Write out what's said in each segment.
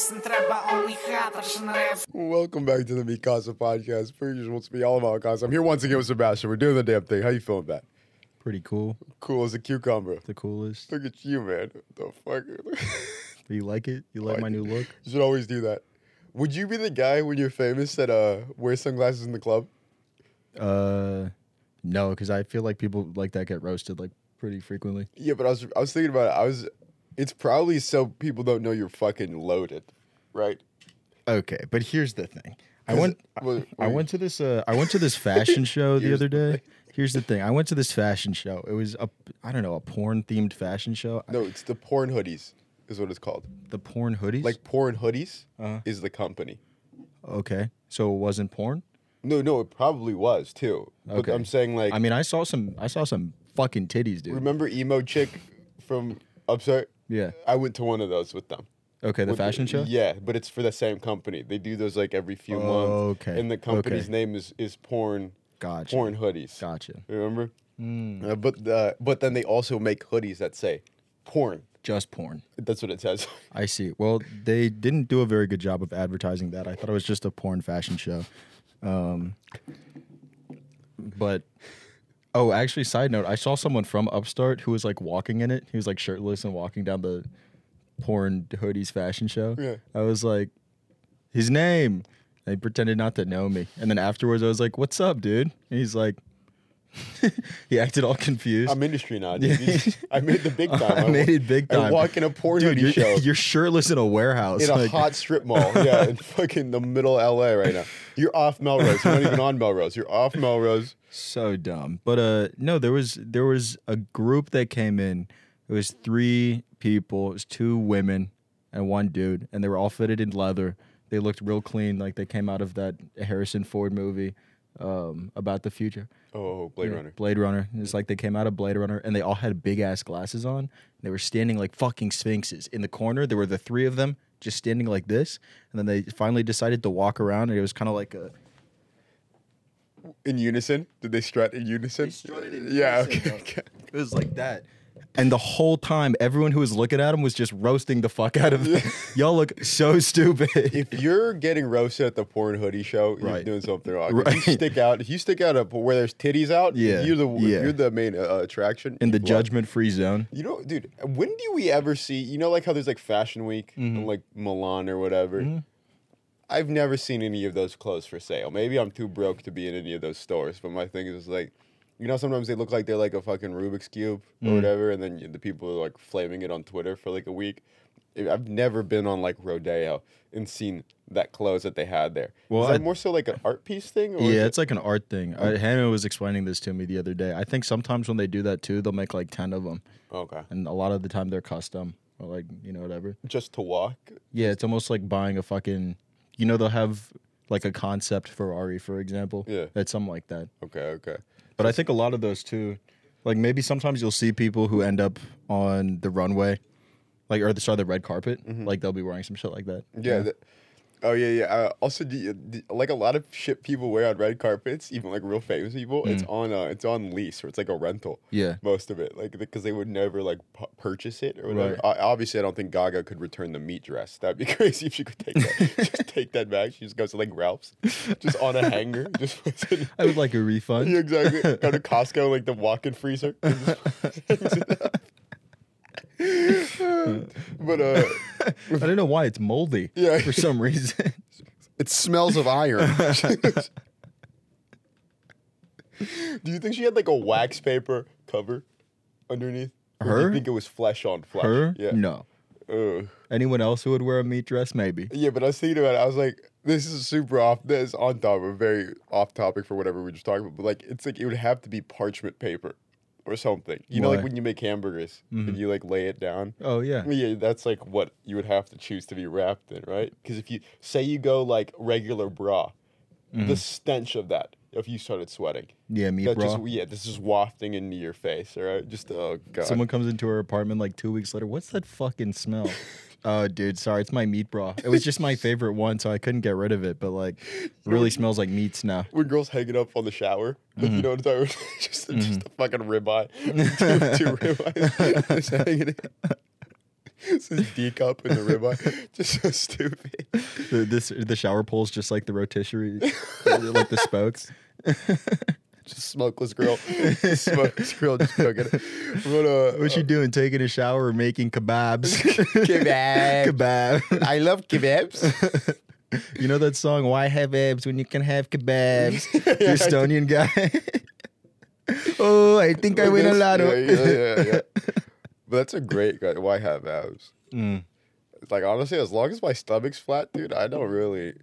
isso não only haters na ref. Welcome back to the Mikasa podcast. Per usual, it's me, all about Mikasa. I'm here once again with Sebastian. We're doing the damn thing. How you feeling, Bat? Pretty cool. Cool as a cucumber. The coolest. Look at you, man. What the fuck? Do you like it? You like Like my new look? you should always do that. Would you be the guy when you're famous that uh wears sunglasses in the club? Uh, no, because I feel like people like that get roasted like pretty frequently. Yeah, but I was I was thinking about it. I was. It's probably so people don't know you're fucking loaded, right? Okay, but here's the thing. I went. well, I went to this. Uh, I went to this fashion show the other the day. Here's the thing. I went to this fashion show. It was a. I don't know a porn themed fashion show. No, it's the porn hoodies, is what it's called. The porn hoodies. Like porn hoodies Uh-huh. is the company. okay, so it wasn't porn. No, no, it probably was too. But Okay. I'm saying like, I mean, I saw some. I saw some fucking titties, dude. remember emo chick from Upstart? Yeah. I went to one of those with them. Okay, the fashion show. Yeah, but it's for the same company. They do those like every few months. Okay, And the company's okay. name is is porn Gotcha. porn hoodies. Gotcha. Remember? Mm, Uh, but uh, but then they also make hoodies that say porn. just porn. That's what it says. I see. Well, they didn't do a very good job of advertising that. I thought it was just a porn fashion show. Um, but oh, actually, side note, I saw someone from Upstart who was like walking in it. He was like shirtless and walking down the porn hoodies fashion show. Yeah. I was like, his name. And he pretended not to know me. And then afterwards, I was like, "What's up, dude?" And he's like, he acted all confused. I'm industry now. Dude. I made the big time. I made it big I time. walk in a porn Dude, hoodie you're, show. you're shirtless in a warehouse. in a hot strip mall. Yeah, in fucking the middle of LA right now. You're off Melrose. You're not even on Melrose. You're off Melrose. So dumb. But uh no, there was there was a group that came in. It was three people. It was two women and one dude, and they were all fitted in leather. They looked real clean, like they came out of that Harrison Ford movie um, about the future. Oh, Blade Yeah, Runner. Blade Runner. It's like they came out of Blade Runner, and they all had big ass glasses on. They were standing like fucking sphinxes in the corner. There were the three of them just standing like this, and then they finally decided to walk around, and it was kind of like a In unison? Did they strut in unison? strutted yeah. unison, Okay. okay. It was like that. And the whole time, everyone who was looking at him was just roasting the fuck out of him. Y'all look so stupid. If you're getting roasted at the porn hoodie show, you're Right. doing something wrong. If you Right. stick out, if you stick out up where there's titties out, Yeah, you're the yeah. you're the main uh, attraction. In the judgment free zone. You know, dude, when do we ever see? You know, like how there's like Fashion Week, Mm-hmm. and like Milan or whatever. I've never seen any of those clothes for sale. Maybe I'm too broke to be in any of those stores. But my thing is like, you know, sometimes they look like they're like a fucking Rubik's cube Mm. or whatever, and then the people are like flaming it on Twitter for like a week. I've never been on like Rodeo and seen that clothes that they had there. Well, is that I- more so like an art piece thing? Yeah, it- it's like an art thing. I, Hannah was explaining this to me the other day. I think sometimes when they do that too, they'll make like 10 of them. okay. And a lot of the time they're custom or like, you know, whatever. Just to walk. Yeah, it's almost like buying a fucking, you know, they'll have like a concept Ferrari, for example. Yeah. It's something like that. Okay. Okay. But I think a lot of those too, like maybe sometimes you'll see people who end up on the runway, like or the sorry the red carpet, like they'll be wearing some shit like that. Mm-hmm. Yeah. th- oh yeah, yeah. Uh, also, do you, do- like a lot of shit people wear on red carpets, even like real famous people. It's on uh, it's on lease or it's like a rental. Mm. Yeah. Most of it, like because they would never like pu- purchase it or whatever. Right. Obviously, I don't think Gaga could return the meat dress. That'd be crazy if she could take that. just take that back. She just goes to like Ralph's, just on a hanger. Just. I would like a refund. Yeah, exactly. Go to Costco, like the walk-in freezer. and just hangs it up. But uh, I don't know why it's moldy. Yeah. For some reason. It smells of iron. Do you think she had like a wax paper cover underneath? Or do Her? you think it was flesh on flesh? Her? Yeah. No. Ugh. Anyone else who would wear a meat dress? Maybe. Yeah, but I was thinking about it. I was like, this is super off. This is on topic, very off topic for whatever we were just talking about. But like, it's like it would have to be parchment paper or something. You know, like when you make hamburgers and mm-hmm. you like lay it down. Oh yeah. Yeah, that's like what you would have to choose to be wrapped in, right? Because if you say you go like regular bra, the mm-hmm. stench of that, if you started sweating, Yeah, meat that bra. just yeah, this is wafting into your face, all right? Just oh god. Someone comes into her apartment like two weeks later. What's that fucking smell? oh, dude, sorry, it's my meat bra. It was just my favorite one, so I couldn't get rid of it. But like, really smells like meats now. when girls hang it up on the shower, Mm-hmm. you know what I'm talking about? just, just a fucking ribeye, two, two ribeyes, just hanging it. This D cup in the ribeye. Just so stupid. The, this the shower poles just like the rotisserie, like the spokes. Just smokeless grill. smokeless grill just cooking. But, uh, What you doing? Taking a shower or making kebabs? Kebab. Kebab. I love kebabs. You know that song, Why Have Abs When You Can Have Kebabs? the Estonian guy. oh, I think I win a. Yeah, yeah, yeah, yeah. but that's a great guy. Why have abs? Mm. Like honestly, as long as my stomach's flat, dude, I don't really,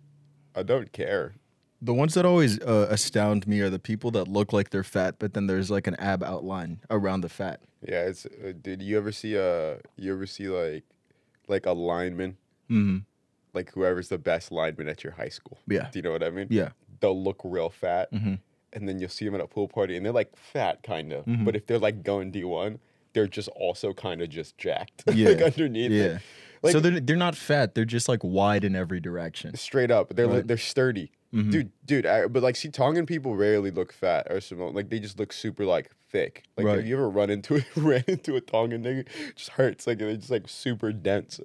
I don't care. The ones that always uh, astound me are the people that look like they're fat, but then there's like an ab outline around the fat. Yeah, it's. Uh, did you ever see a? You ever see like, like a lineman, Mm-hmm. like whoever's the best lineman at your high school? Yeah. Do you know what I mean? Yeah. They'll look real fat, Mm-hmm. and then you'll see them at a pool party, and they're like fat, kind of. Mhm. But if they're like going D one, they're just also kind of just jacked, Yeah. like underneath. it. Yeah. Like, so they're they're not fat. They're just like wide in every direction. straight up, they're Right. they're sturdy, Mhm. dude, dude. I, but like, see, Tongan people rarely look fat or something. Like they just look super like thick. Like Right. have you ever run into it, ran into a Tongan nigga? Just hurts. Like they're just like super dense.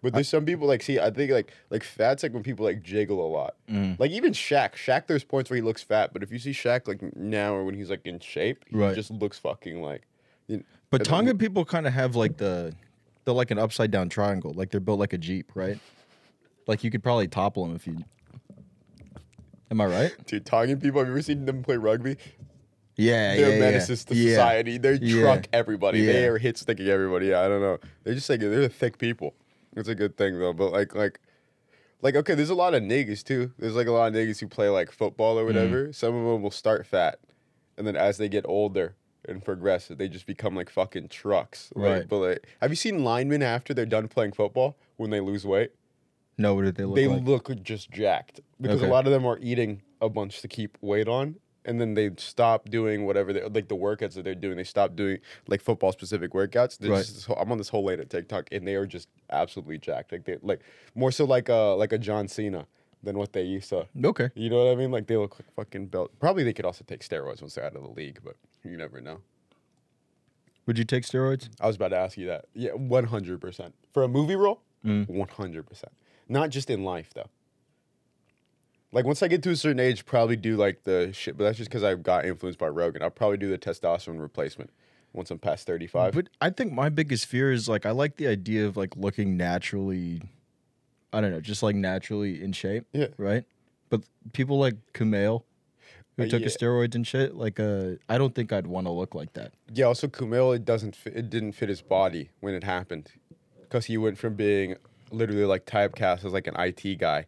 But there's some people like see. I think like like fat's like when people like jiggle a lot. Mm. Like even Shaq. Shaq, there's points where he looks fat, but if you see Shaq like now or when he's like in shape, he Right. just looks fucking like. you- But and then- Tongan people kind of have like the they're like an upside down triangle. Like they're built like a jeep, right? Like you could probably topple them if you. Am I right? Dude, Tongan people. Have you ever seen them play rugby? Yeah, They're yeah, menaces to yeah. society. They Yeah. truck everybody. They are hit sticking everybody. Yeah, I don't know. They're just like they're thick people. It's a good thing though. But like like like okay, there's a lot of niggas too. There's like a lot of niggas who play like football Mm. or whatever. Some of them will start fat, and then as they get older and progress, they just become like fucking trucks. Like, Right. But like, have you seen linemen after they're done playing football when they lose weight? No, what did they look like? they like? look just jacked because Okay. a lot of them are eating a bunch to keep weight on and then they stop doing whatever they like the workouts that they're doing they stop doing like football specific workouts There's Right. just this whole- i'm on this whole lane at tiktok and they are just absolutely jacked like they like more so like a like a john cena than what they used to okay. you know what i mean like they look like fucking belt probably they could also take steroids once they're out of the league but you never know Would you take steroids? i was about to ask you that yeah 100% for a movie role Mm. 100%. Not just in life though. Like once I get to a certain age, probably do like the shit, but that's just because I got influenced by Rogan. I'll probably do the testosterone replacement once I'm past 35. But I think my biggest fear is like I like the idea of like looking naturally. I don't know, just like naturally in shape. Yeah. Right. But people like Kumail, who Uh, took yeah. his steroids and shit, like uh, I don't think I'd want to look like that. yeah, also Kumail, it doesn't fit, it didn't fit his body when it happened, because he went from being literally like typecast as like an IT guy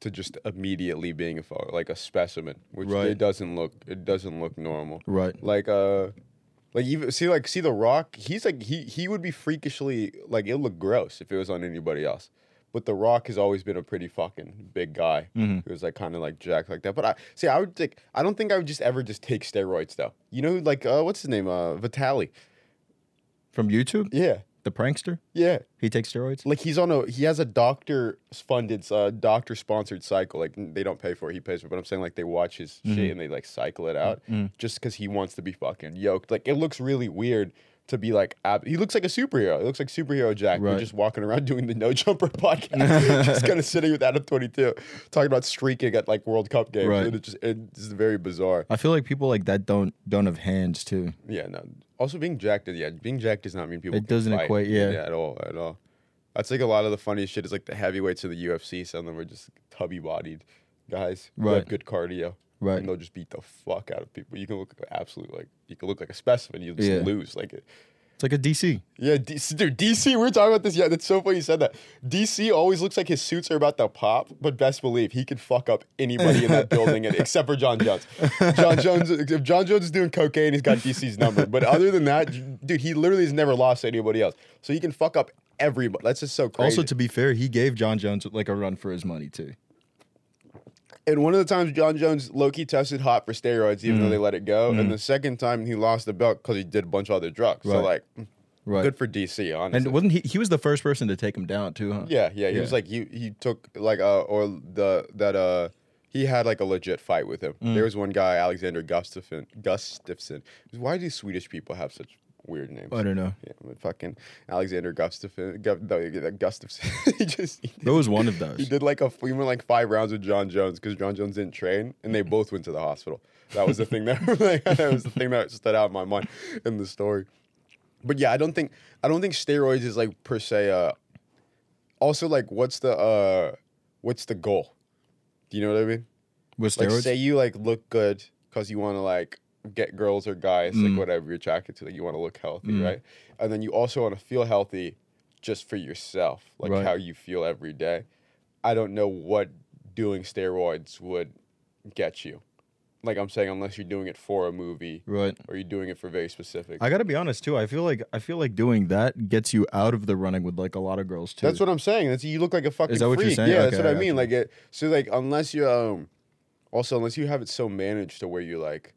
to just immediately being a pho- like a specimen, which Right. it doesn't look it doesn't look normal. Right. like uh like even see like see the rock he's like he he would be freakishly like it look gross if it was on anybody else but the rock has always been a pretty fucking big guy Mhm. who's like kind of like jacked like that but i see i would think i don't think i would just ever just take steroids though you know like uh what's his name uh Vitali. From YouTube, yeah the prankster, yeah. He takes steroids. like he's on a he has a doctor funded uh doctor sponsored cycle. Like they don't pay for it he pays for it but i'm saying like they watch his shit and they like cycle it out Mhm. just because he wants to be fucking yoked. Like it looks really weird to be like ab- he looks like a superhero he looks like superhero jack Right. just walking around doing the no jumper podcast just kind of sitting with adam 22 talking about streaking at like world cup games Right. and it just it's very bizarre I feel like people like that don't don't have hands too. yeah, no. Also, being jacked, yeah, being jacked does not mean people. It doesn't fight. equate, yeah. at all, at all. That's like a lot of the funniest shit is like the heavyweights of the UFC. Some of them are just tubby bodied guys, who have good cardio, Right. And they'll just beat the fuck out of people. You can look absolutely like you can look like a specimen. You just Yeah. lose like it. It's like a DC. Yeah, DC, dude, DC. We were talking about this. Yeah, that's so funny you said that. DC always looks like his suits are about to pop, but best believe he could fuck up anybody in that building, and, except for Jon Jones. Jon Jones, if Jon Jones is doing cocaine, he's got DC's number. But other than that, dude, he literally has never lost to anybody else. So he can fuck up everybody. That's just so crazy. Also, to be fair, he gave Jon Jones like a run for his money too. And one of the times Jon Jones Loki tested hot for steroids, even though they let it go, and the second time he lost the belt because he did a bunch of other drugs. So like, Right. good for DC, honestly. and wasn't he? He was the first person to take him down too, huh? Yeah, yeah. He Yeah. was like he he took like uh or the that uh he had like a legit fight with him. Mm. There was one guy, Alexander Gustafsson. Gustafsson. Why do Swedish people have such weird names. I don't know. Yeah, but fucking Alexander Gustafsson. Gu- no, he just he, There was one of those. he did like a we went like five rounds with Jon Jones because Jon Jones didn't train, and they both went to the hospital. That was the thing that like, that was the thing that stood out in my mind in the story. But yeah, I don't think I don't think steroids is like per se. Uh, also, like, what's the uh, what's the goal? Do you know what I mean? With Like, steroids? say you like look good because you want to like get girls or guys, Mm. like whatever you're attracted to, like you want to look healthy, Mm. right? And then you also want to feel healthy just for yourself, like Right. how you feel every day. I don't know what doing steroids would get you. Like I'm saying, unless you're doing it for a movie right. or you're doing it for very specific. I gotta be honest too. I feel like I feel like doing that gets you out of the running with like a lot of girls too. That's what I'm saying. That's you look like a fucking Is that what you're saying? Yeah, that's what I I mean. Like it. So like unless you um, also unless you have it so managed to where you like,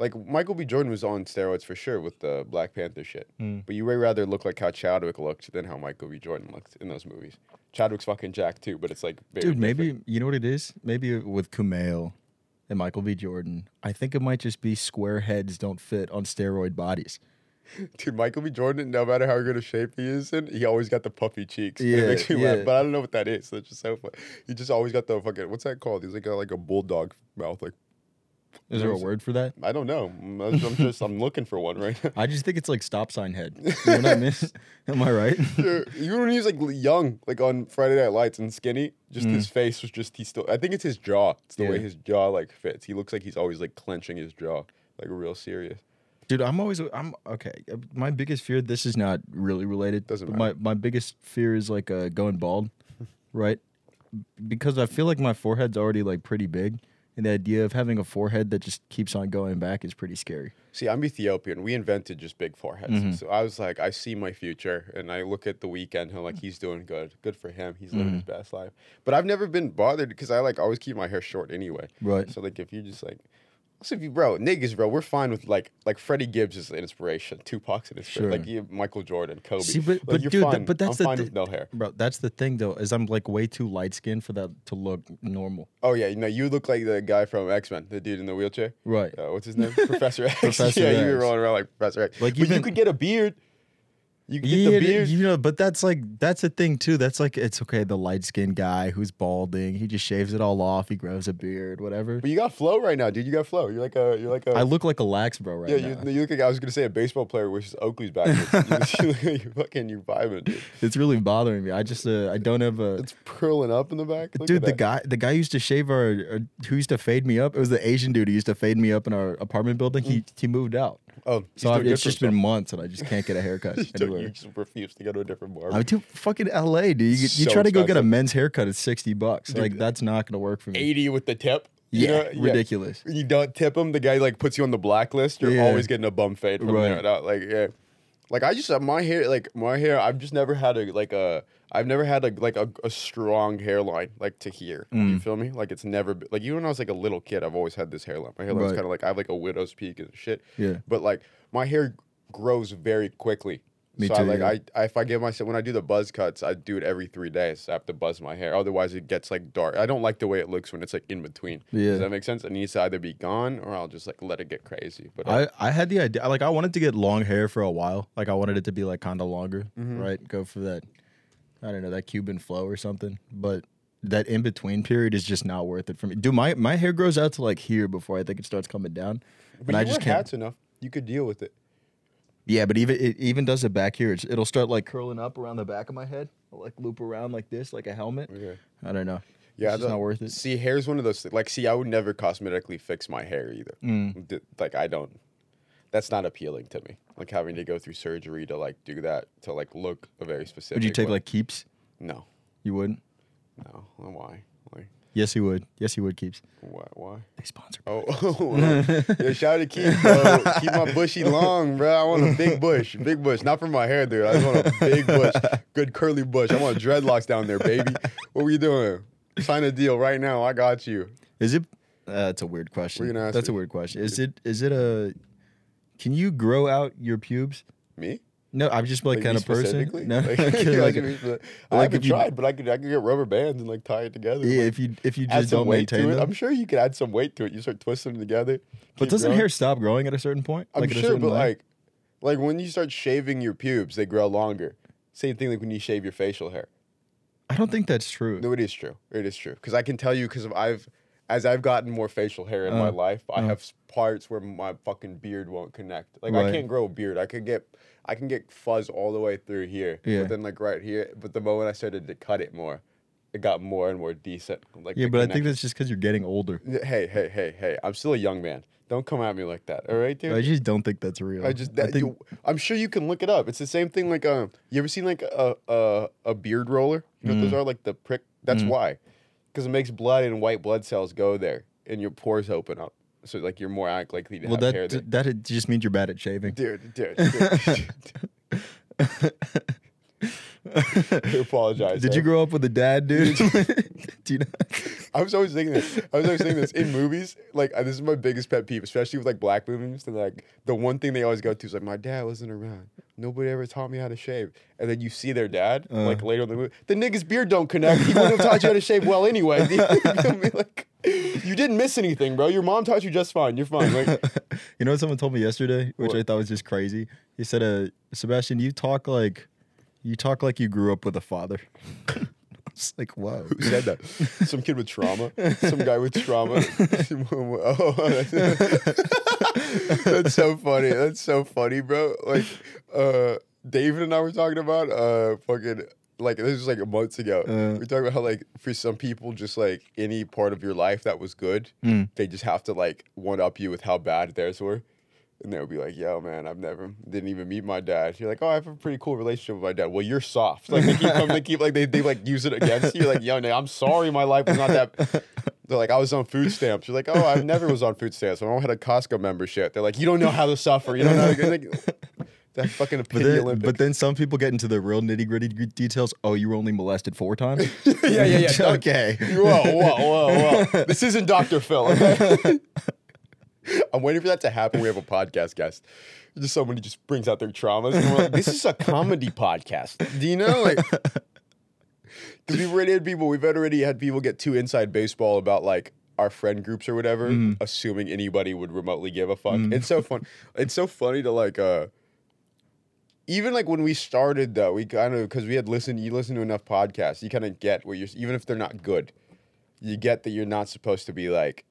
like Michael B. Jordan was on steroids for sure with the Black Panther shit. Mm. But you way rather look like how Chadwick looked than how Michael B. Jordan looked in those movies. Chadwick's fucking jacked too, but it's like very Dude, maybe different. you know what it is? Maybe with Kumail and Michael B. Jordan, I think it might just be square heads don't fit on steroid bodies. Dude, Michael B. Jordan, no matter how good a shape he is in, he always got the puffy cheeks. Yeah, it makes me yeah. laugh. But I don't know what that is. That's just so funny. He just always got the fucking what's that called? He's like got like a bulldog mouth. Like Is there a word for that? I don't know. I'm just I'm looking for one right now. I just think it's like stop sign head. You know what I mean? Am I right? Dude, Even when he was like young, like on Friday Night Lights and skinny, just Mm. his face was just he still. I think it's his jaw. It's the way his jaw like fits. He looks like he's always like clenching his jaw, like real serious. Dude, I'm always I'm okay. uh, My biggest fear. This is not really related. Doesn't but My my biggest fear is like uh, going bald, right? Because I feel like my forehead's already like pretty big, and the idea of having a forehead that just keeps on going back is pretty scary. See, I'm Ethiopian. We invented just big foreheads. Mhm. So I was like, I see my future, and I look at the Weeknd. I'm like, he's doing good. Good for him. He's living his Mm-hmm. best life. But I've never been bothered because I like always keep my hair short anyway. Right. So like, if you just like, also if you bro niggas bro, we're fine with like like Freddie Gibbs is an inspiration, Tupac's an inspiration, Sure. like you, Michael Jordan, Kobe. See, but- like, but you're dude, fine. but that's I'm the with no hair. Bro, that's the thing though, is I'm like way too light skinned for that to look normal. Oh yeah, you know you look like the guy from X Men, the dude in the wheelchair. Right. Uh, what's his name? Professor X. Professor yeah, you were rolling around like Professor X. Like, but you could get a beard. You get Yeah, the beard. you know, but that's like that's a thing too. That's like it's okay. The light skinned guy who's balding, he just shaves it all off. He grows a beard, whatever. But you got flow right now, dude. You got flow. You're like a. You're like a. I look like a lax bro right yeah, now. you, you look like I was gonna say a baseball player, which is Oakley's back. you, like you're fucking, you're vibing, dude. it's really bothering me. I just uh, I don't have a It's curling up in the back. Look dude. The that. guy the guy used to shave our, our who used to fade me up. It was the Asian dude who used to fade me up in our apartment building. He he moved out, Oh, so I've, it's just been months and I just can't get a haircut You anywhere. you just refuse to go to a different barber. I'm too fucking LA, dude. You, you So try to go get a men's haircut, at sixty bucks. Dude, like that's not gonna work for me. Eighty with the tip. You Yeah, know? ridiculous. You don't tip him. The guy like puts you on the blacklist. You're Yeah. always getting a bum fade from Right. there. on out. Like yeah, like I just have my hair. Like my hair. I've just never had a like a. I've never had a like a, a strong hairline like to here. You Mm. feel me? Like it's never been, like even when I was like a little kid, I've always had this hairline. My hairline's Right. kind of like I have like a widow's peak and shit. Yeah. But like my hair grows very quickly. Me so I, like yeah. I, I if I give myself when I do the buzz cuts, I do it every three days. I have to buzz my hair, otherwise it gets like dark. I don't like the way it looks when it's like in between. Yeah. Does that make sense? It needs to either be gone or I'll just like let it get crazy. But uh, I, I had the idea like I wanted to get long hair for a while. Like I wanted it to be like kind of longer, Mm-hmm. right? Go for that I don't know, that Cuban flow or something. But that in between period is just not worth it for me. Dude, my my hair grows out to like here before I think it starts coming down. but and I just wear can't. hats enough. You could deal with it. Yeah, but even it even does it back here. It's, it'll start like curling up around the back of my head. It'll, like loop around like this, like a helmet. Okay. I don't know. Yeah, it's just not worth it. See, hair's one of those. Like, see, I would never cosmetically fix my hair either. Mm. D- Like, I don't. That's not appealing to me. Like having to go through surgery to like do that to like look a very specific. Would you take like keeps? No, You wouldn't. no. Why? Like, Yes, he would. Yes, he would keeps. why? Why? They sponsor. Oh, yeah, shout out to Keith, bro. Keep my bushy long, bro. I want a big bush, big bush, not for my hair, dude. I just want a big bush, good curly bush. I want dreadlocks down there, baby. What were you doing? Sign a deal right now. I got you. Is it? Uh, that's a weird question. That's a weird question. Is it? Is it a? Can you grow out your pubes? Me? No, I'm just like, Like, kind of person. No, Like, like, like, I haven't you- tried, but I could I could get rubber bands and like tie it together. yeah. If you if you just don't maintain it. them, I'm sure you could add some weight to it. You start twisting them together. but doesn't growing. hair stop growing at a certain point? I'm like sure, but like, Like when you start shaving your pubes, they grow longer. Same thing like when you shave your facial hair. I don't think that's true. No, it is true. It is true because I can tell you because I've as I've gotten more facial hair in my Uh, life, I uh. have parts where my fucking beard won't connect. Like I can't grow a beard. I could get I can get fuzz all the way through here, Yeah. but then like right here. But the moment I started to cut it more, it got more and more decent. Like Yeah, but I think that's just because you're getting older. Hey, hey, hey, hey! I'm still a young man. Don't come at me like that. All right, dude. I just don't think that's real. I just I that, think you, I'm sure you can look it up. It's the same thing like um you ever seen like a a, a beard roller? You know what Mm. those are like the prick that's why. Cuz it makes blood and white blood cells go there and your pores open up. So like you're more likely to well, have hair that that just means you're bad at shaving. Dude, dude, dude. I apologize. Did you grow up with a dad, dude? Do you know? I was always thinking this. I was always thinking this in movies. Like this is my biggest pet peeve, especially with like black movies. And like the one thing they always go to is like, my dad wasn't around. Nobody ever taught me how to shave. And then you see their dad Uh. like later in the movie. The nigga's beard don't connect. He wouldn't have taught you how to shave well anyway. I mean, like, you didn't miss anything, bro. Your mom taught you just fine. You're fine. Like, You know what someone told me yesterday, which What? I thought was just crazy. He said, "Uh, Sebastian, you talk like, you talk like you grew up with a father." I was like, "Whoa." who said that? Some kid with trauma. Some guy with trauma. oh, that's, that's so funny. That's so funny, bro. Like, uh, David and I were talking about uh, fucking like this was like months ago. Uh. we were talking about how like for some people, just like any part of your life that was good, Mm. they just have to like one up you with how bad theirs were. And they'll be like, "Yo, man, I've never didn't even meet my dad." You're like, "Oh, I have a pretty cool relationship with my dad." Well, you're soft. Like they keep they keep like they, they like use it against you. You're like, "Yo, man, I'm sorry, my life was not that." They're like, "I was on food stamps." You're like, "Oh, I never was on food stamps. I only had a Costco membership." They're like, "You don't know how to suffer. You don't know." How to, like, that fucking But then, but then some people get into the real nitty gritty details. Oh, you were only molested four times. yeah, yeah, yeah. okay. Whoa, whoa, whoa, whoa. This isn't Dr. Phil, okay? I'm waiting for that to happen. We have a podcast guest. Just somebody just brings out their traumas. And we're like, this is a comedy podcast. Do you know? Like, because we've already had people, we've already had people get too inside baseball about like our friend groups or whatever, assuming anybody would remotely give a fuck. It's so fun. It's so funny to like, uh, even like when we started though, we kind of because we had listened, you listen to enough podcasts, you kind of get where you're even if they're not good, you get that you're not supposed to be like,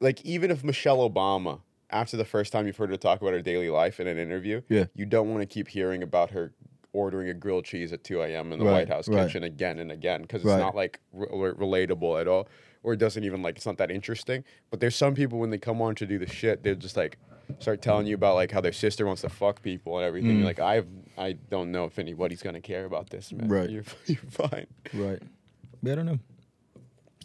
like even if Michelle Obama, after the first time you've heard her talk about her daily life in an interview, Yeah. you don't want to keep hearing about her ordering a grilled cheese at 2 a.m. in the Right, White House right. kitchen again and again because it's Right. not like re- re- relatable at all, or it doesn't even like it's not that interesting. But there's some people when they come on to do the shit, they're just like start telling you about like how their sister wants to fuck people and everything. Mm. You're like I've I don't know if anybody's gonna care about this, man. Right. You're, you're fine. Right. Yeah, I don't know.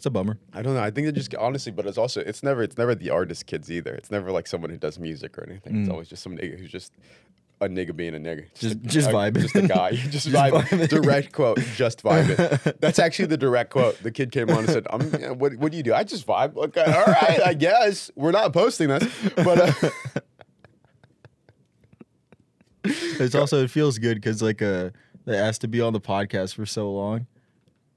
It's a bummer. I don't know. I think it just honestly, but it's also it's never it's never the artist kids either. It's never like someone who does music or anything. It's Mm. always just some nigga who's just a nigga being a nigga. Just- just a- vibing. Just a guy. just, Just vibing. vibing. Direct quote. Just vibing. That's actually the direct quote. The kid came on and said, "I'm. yeah, What, what do you do? I just vibe. Okay. All right. I guess we're not posting this, but uh, It's also it feels good because like uh they asked to be on the podcast for so long,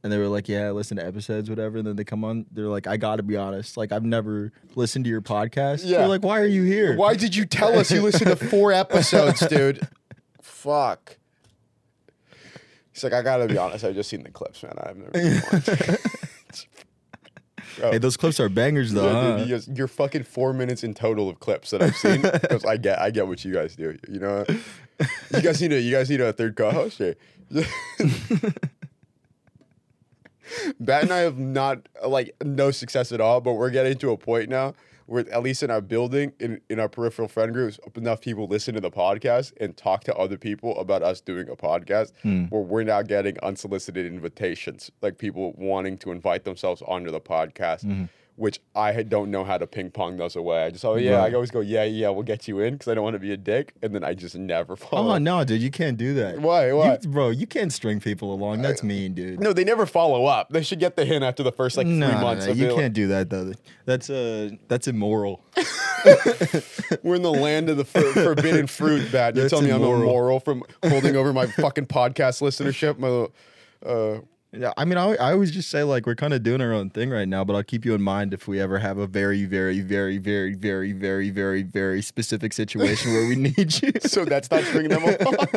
and they were like, "Yeah, listen to episodes, whatever." And then they come on, they're like, "I got to be honest, like I've never listened to your podcast." Yeah. You're like, "Why are you here?" why did you tell us you listened to four episodes, dude? Fuck." He's like, I gotta be honest. I've just seen the clips, man. I've never. Seen. Bro. Hey, those clips are bangers though. Yeah, huh? dude, you're fucking four minutes in total of clips that I've seen. Because I get, I get what you guys do. You know, you guys need a, you guys need a third co-host here. Bat and I have not like no success at all, but we're getting to a point now where at least in our building, in, in our peripheral friend groups, enough people listen to the podcast and talk to other people about us doing a podcast hmm. where we're now getting unsolicited invitations, like people wanting to invite themselves onto the podcast. Mm-hmm. Which I don't know how to ping pong those away. I just, oh yeah, Right. I always go, yeah, yeah, we'll get you in because I don't want to be a dick, and then I just never follow. Oh no, dude, you can't do that. Why? Why? You, bro, you can't string people along. That's mean, dude. No, they never follow up. They should get the hint after the first like no, three months. no, of you can't do that though. That's uh, that's immoral. We're in the land of the for- forbidden fruit, bat. You tell me I'm immoral. immoral from holding over my fucking podcast listenership. My, uh, Yeah, I mean, I, I always just say like we're kind of doing our own thing right now, but I'll keep you in mind if we ever have a very, very, very, very, very, very, very, very specific situation where we need you. so that's not stringing them along.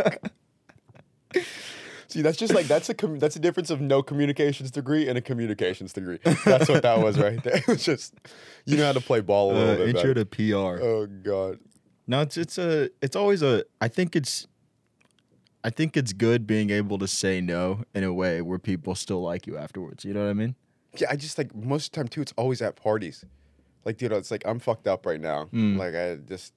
See, that's just like that's a com- that's a difference of no communications degree and a communications degree. That's what that was right there. It was just you know how to play ball a little Uh, bit. intro better. to PR. Oh god. No, it's it's a it's always a. I think it's. I think it's good being able to say no in a way where people still like you afterwards. You know what I mean? Yeah, I just like most of the time too. It's always at parties. Like, dude, it's like I'm fucked up right now. Mm. Like, I just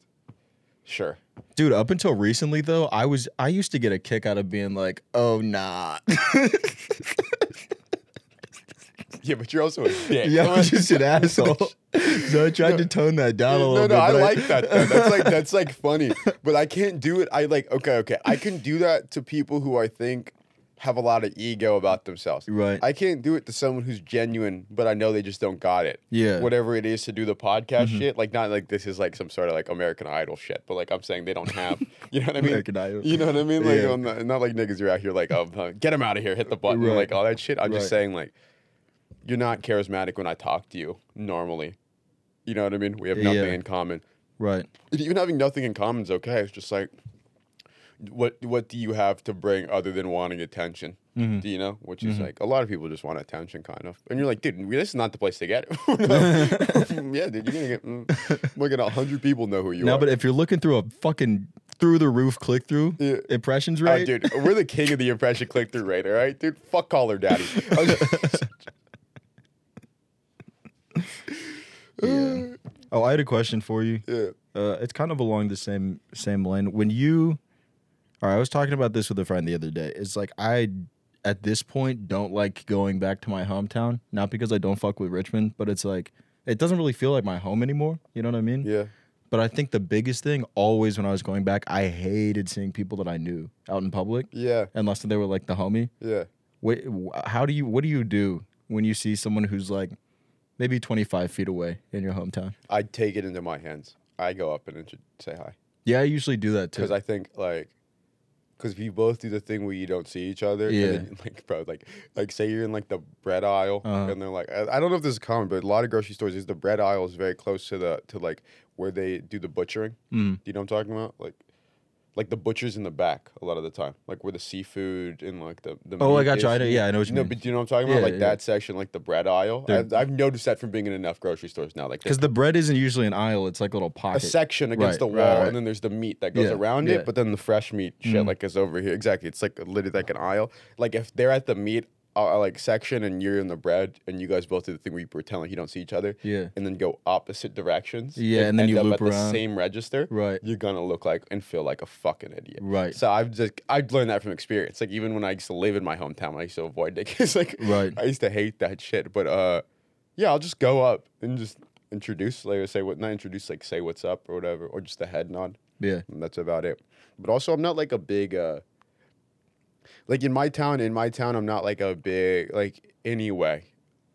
sure. Dude, up until recently though, I was I used to get a kick out of being like, "Oh nah." Yeah, but you're also a dick. yeah, I'm just an asshole. so I tried to tone that down a no, little no, bit. I but like that. Though. That's like that's like funny, but I can't do it. I like okay, okay. I can do that to people who I think have a lot of ego about themselves. Right. I can't do it to someone who's genuine, but I know they just don't got it. Yeah. Mm-hmm. Whatever it is to do the podcast shit, like not like this is like some sort of like American Idol shit, but like I'm saying they don't have. You know what I mean? American Idol. You know what I mean? Like Yeah. Not, not like niggas you're out here like oh get them out of here, hit the button, Right. like all that shit. I'm Right. just saying like you're not charismatic when I talk to you normally. You know what I mean? We have nothing Yeah. in common. right. And even having nothing in common is okay. It's just like, what what do you have to bring other than wanting attention? Mm-hmm. Do you know? Which is like a lot of people just want attention, kind of. And you're like, dude, this is not the place to get it. yeah, dude, you're gonna get mm, look at a hundred people know who you No, are. but if you're looking through a fucking through the roof click through Yeah. impressions Oh, rate, dude, we're the king of the impression click through rate, all right, dude. Fuck Call Her Daddy. Yeah. Oh, I had a question for you. yeah. Uh, it's kind of along the same same line. When you, all right, I was talking about this with a friend the other day. It's like I, at this point, don't like going back to my hometown. Not because I don't fuck with Richmond, but it's like it doesn't really feel like my home anymore. You know what I mean? Yeah. But I think the biggest thing, always when I was going back, I hated seeing people that I knew out in public, Yeah. unless they were like the homie. Yeah. Wait, how do you? What do you do when you see someone who's like maybe 25 feet away in your hometown? I take it into my hands. I go up and intro- say hi. Yeah, I usually do that too. because I think like because if you both do the thing where you don't see each other, Yeah. and then, like bro, like like say you're in like the bread aisle, Uh-huh. and they're like, I, I don't know if this is common, but a lot of grocery stores is the bread aisle is very close to the to like where they do the butchering. Mm. Do you know what I'm talking about? Like. Like the butcher's in the back a lot of the time, like where the seafood and like the, the Oh, I got you. I know- yeah, I know what you no, mean. but do you know what I'm talking about? Yeah, like yeah. that section, like the bread aisle. I've, I've noticed that from being in enough grocery stores now. Like Because the bread isn't usually an aisle; it's like a little pocket, a section against Right, the wall, right. and then there's the meat that goes around it. But then the fresh meat shit Mhm. like is over here. Exactly, it's like literally like an aisle. Like if they're at the meat uh, like section and you're in the bread, and you guys both do the thing where you pretend like you don't see each other, Yeah. and then go opposite directions, Yeah, and then end you up loop at around. the same register. Right. you're gonna look like and feel like a fucking idiot. Right. So I've just I've learned that from experience. Like even when I used to live in my hometown, I used to avoid it because like Right. I used to hate that shit. But uh, yeah, I'll just go up and just introduce, like say what not introduce, like say what's up or whatever, or just a head nod. Yeah. And that's about it. But also, I'm not like a big, uh, like in my town. In my town, I'm not like a big like anyway.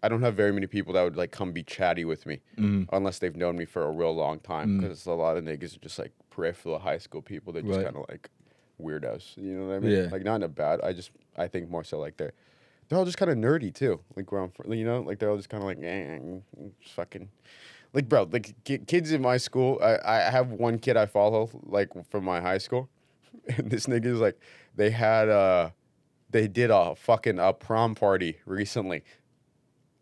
I don't have very many people that would like come be chatty with me Mm. unless they've known me for a real long time. Mm. Because a lot of niggas are just like peripheral high school people. They're just Right. kind of like weirdos. You know what I mean? Yeah. Like not in a bad. I just I think more so like they're they're all just kind of nerdy too. Like where I'm from, you know, like they're all just kind of like eh, fucking. Like bro, like ki- kids in my school, I, I have one kid I follow like from my high school, and this nigga is like, they had a they did a fucking a prom party recently.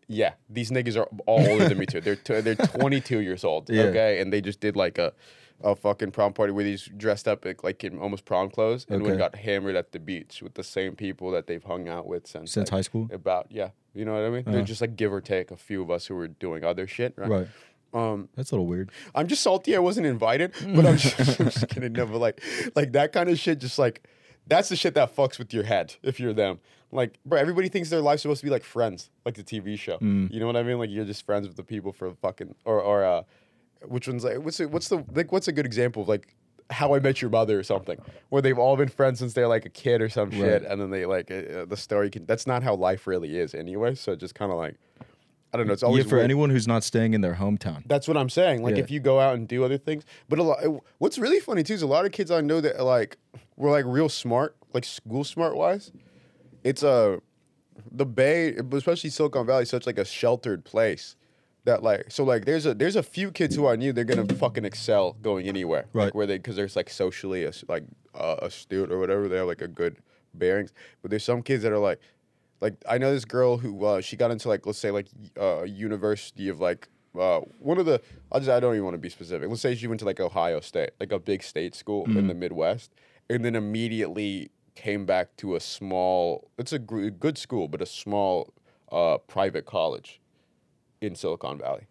Yeah, these niggas are all older than me too. They're t- they're 22 years old. Yeah. Okay, and they just did like a a fucking prom party where these dressed up like, like in almost prom clothes and Okay. got hammered at the beach with the same people that they've hung out with since Since like, high school. About yeah, you know what I mean. Uh-huh. They're just like give or take a few of us who were doing other shit. Right. Right. Um, That's a little weird. I'm just salty I wasn't invited, but I'm just, I'm just kidding. No, but like, like that kind of shit, just like, that's the shit that fucks with your head if you're them. Like, bro, everybody thinks their life's supposed to be like friends, like the TV show. Mm. You know what I mean? Like you're just friends with the people for fucking or or uh, which one's like what's the, what's the like what's a good example of like How I Met Your Mother or something, where they've all been friends since they're like a kid or some shit, and then they like uh, the story can. That's not how life really is anyway. So just kind of like, I don't know. It's always Yeah, for weird. anyone who's not staying in their hometown. That's what I'm saying. Like Yeah. if you go out and do other things, but a lot. What's really funny too is a lot of kids I know that like were like real smart, like school smart wise. It's a the Bay, especially Silicon Valley, such like a sheltered place that like so like there's a there's a few kids who I knew they're gonna fucking excel going anywhere, Right. Like where they because there's like socially as- like uh, astute or whatever, they have like a good bearings. But there's some kids that are like, like I know this girl who uh, she got into like let's say like uh, University of like uh, one of the I just I don't even want to be specific. Let's say she went to like Ohio State, like a big state school in the Midwest, and then immediately came back to a small. It's a good school, but a small uh, private college in Silicon Valley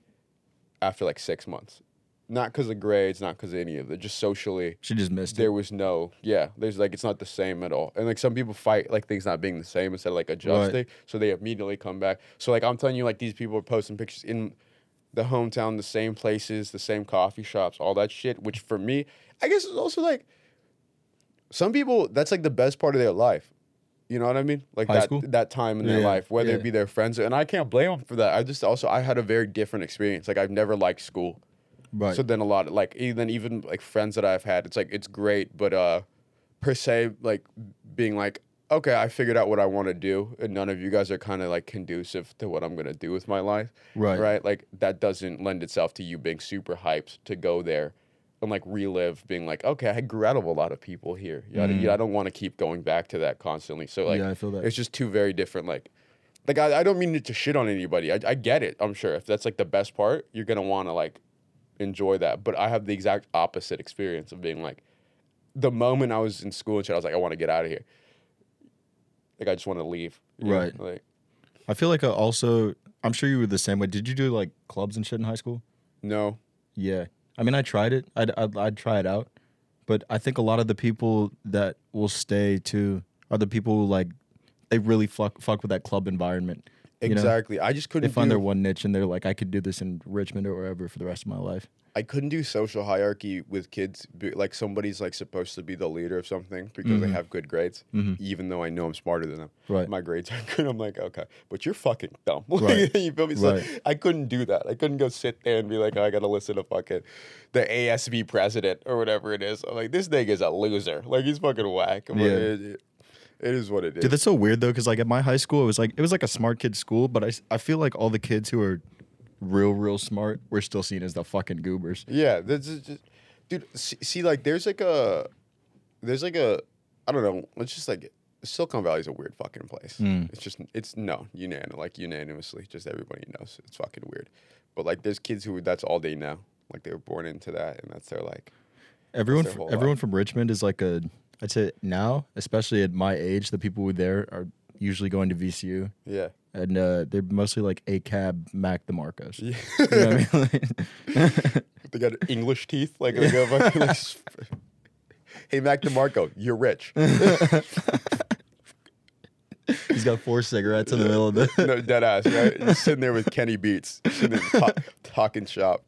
after like six months. Not because of grades, not because of any of it, just socially She just missed it. there it. was no yeah there's like it's not the same at all and like some people fight like things not being the same instead of like adjusting so they immediately come back so like i'm telling you like these people are posting pictures in the hometown the same places the same coffee shops all that shit which for me i guess is also like some people that's like the best part of their life you know what i mean like High that school? that time in their life whether yeah. it be their friends and i can't blame them for that i just also i had a very different experience like i've never liked school Right. so then a lot of like even even like friends that I've had, it's like it's great, but uh per se like being like, okay, I figured out what I want to do, and none of you guys are kind of like conducive to what I'm gonna do with my life. Right. Right. Like that doesn't lend itself to you being super hyped to go there and like relive being like, okay, I grew out of a lot of people here. Yada, yada. Mm. I don't want to keep going back to that constantly. So like Yeah, I feel that. it's just two very different like like I, I don't mean to shit on anybody. I, I get it. I'm sure if that's like the best part, you're gonna want to like enjoy that. But I have the exact opposite experience of being like, the moment I was in school and shit, I was like, I want to get out of here. Like I just want to leave. you know? Right. Like I feel like I also, I'm sure you were the same way. Did you do like clubs and shit in high school? no. Yeah. I mean, I tried it. I'd, I'd, I'd try it out. But I think a lot of the people that will stay too are the people who like, they really fuck, fuck with that club environment. you know? Exactly. I just couldn't find do, their one niche and they're like, I could do this in Richmond or wherever for the rest of my life. I couldn't do social hierarchy with kids. Like somebody's like supposed to be the leader of something because they have good grades, even though I know I'm smarter than them. Mm-hmm. Right. My grades are good. I'm like, okay, but you're fucking dumb. Right. you feel me? So Right. I couldn't do that. I couldn't go sit there and be like, oh, I gotta listen to fucking the ASB president or whatever it is. I'm like, this nigga's a loser. Like he's fucking whack. But Yeah. it, it- it is what it is. Dude, that's so weird though, because like at my high school, it was like it was like a smart kid school, but I, I feel like all the kids who are real real smart we're still seen as the fucking goobers. Yeah, this is just, dude. See, see, like, there's like a, there's like a, I don't know. It's just like Silicon Valley is a weird fucking place. Mm. It's just, it's no, unanim, like unanimously, just everybody knows it's fucking weird. But like, there's kids who that's all they know. Like they were born into that, and that's their like. Everyone, their fr- everyone life. from Richmond is like a. I'd say now, especially at my age, the people who there are usually going to VCU, Yeah. And uh, they're mostly like a cab Mac DeMarcos. Yeah. You know what I mean? they got English teeth. Like, they go fucking, like hey, Mac DeMarco, you're rich. He's got four cigarettes in the middle of the, no, dead ass, right? Just sitting there with Kenny Beats, sitting there talk, talking shop.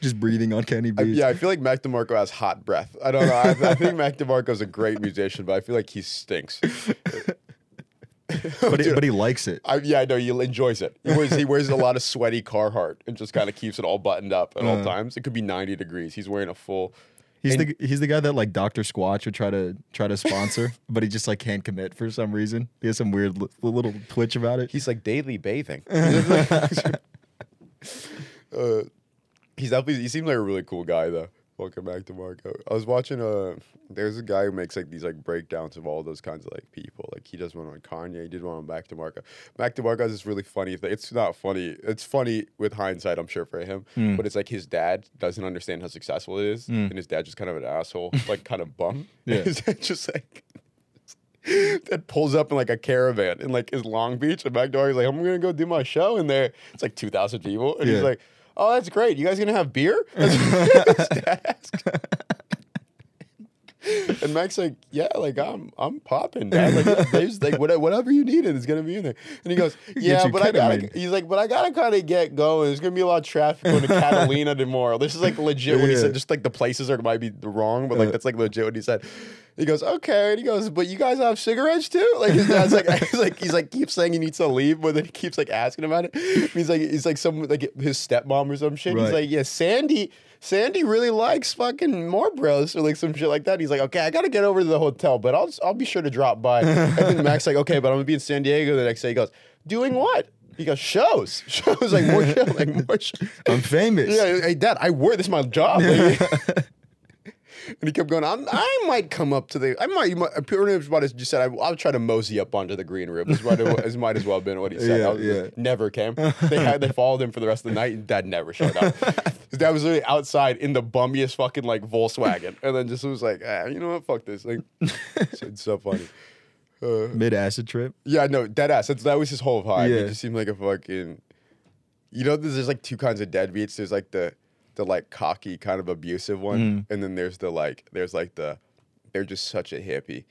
just breathing on Kenny I- Beats. yeah, I feel like Mac DeMarco has hot breath. I don't know. I, I think Mac DeMarco's a great musician, but I feel like he stinks. but, he, but he likes it. I, yeah, I know he enjoys it. He wears, he wears a lot of sweaty Carhartt and just kind of keeps it all buttoned up at all Uh. times. It could be ninety degrees. He's wearing a full. He's And- the he's the guy that like Doctor Squatch would try to try to sponsor, but he just like can't commit for some reason. He has some weird li- little twitch about it. He's like daily bathing. uh, he's definitely. He seems like a really cool guy though. Welcome back to Marco. I was watching. a. there's a guy who makes like these like breakdowns of all those kinds of like people. Like he does one on Kanye. He did one on Mac DeMarco. Back to Marco this really funny thing. It's not funny. It's funny with hindsight, I'm sure for him. Hmm. But it's like his dad doesn't understand how successful it is, and his dad's just kind of an asshole, like kind of bum. Yeah. His dad just like that pulls up in like a caravan in like his Long Beach, and back door he's like, "I'm gonna go do my show in there." It's like two thousand people, and Yeah. he's like, "Oh, that's great. You guys gonna have beer?" That's what his dad asked. And Mac's like, "Yeah, like I'm, I'm popping, dad. Like, yeah, there's like whatever, whatever you needed is gonna be in there." And he goes, "Yeah, but I gotta." ketamine. He's like, "But I gotta kind of get going. There's gonna be a lot of traffic going to Catalina tomorrow." This is like legit what he said. Just like the places are might be wrong, but like that's like legit what he said. He goes, okay. And he goes, but you guys have cigarettes too? Like his dad's like, he's like, he's like, keeps saying he needs to leave, but then he keeps like asking about it. He's like, he's like some like his stepmom or some shit. He's like, yeah, Sandy, Sandy really likes fucking Marlboros or like some shit like that. He's like, okay, I gotta get over to the hotel, but I'll I'll be sure to drop by. and then Mac's like, okay, but I'm gonna be in San Diego the next day. He goes, doing what? He goes, shows, shows, like more show, like more show. I'm famous. Yeah, hey, Dad, I work. This is my job. Like, and he kept going. I'm, I might come up to the. I might. You might pretty much just said. I, I'll try to mosey up onto the green room. This might, as might as well have been what he said. Yeah, was yeah. Never came. They had. They followed him for the rest of the night, and Dad never showed up. His dad was literally outside in the bummiest fucking like Volkswagen, and then just was like, ah, you know what? Fuck this. Like, it's, so funny. Uh, Mid acid trip. yeah, no, dead ass. That's, that was his whole vibe. He Yeah. just seemed like a fucking. You know, there's, there's like two kinds of deadbeats. There's like the the like cocky kind of abusive one, Mm-hmm. and then there's the like there's like the they're just such a hippie.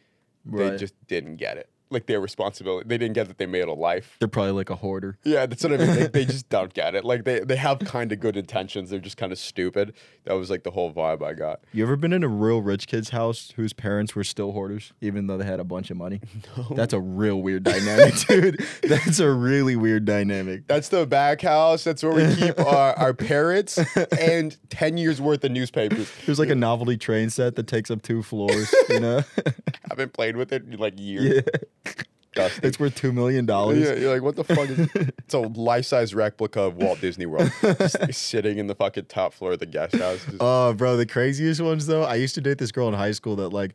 They just didn't get it. Like their responsibility. They didn't get that they made a life. They're probably like a hoarder. Yeah, that's what I mean. They, they just don't get it. Like they, they have kind of good intentions. They're just kind of stupid. That was like the whole vibe I got. You ever been in a real rich kid's house whose parents were still hoarders, even though they had a bunch of money? No. That's a real weird dynamic, dude. That's a really weird dynamic. That's the back house. That's where we keep our, our parrots and 10 years worth of newspapers. There's like a novelty train set that takes up two floors, you know? I haven't played with it in like years. yeah. Dusty. It's worth $2 million. Yeah, you're like, what the fuck is It's a life size replica of Walt Disney World. just like, sitting in the fucking top floor of the guest house. Just, Oh, bro, the craziest ones though. I used to date this girl in high school that like,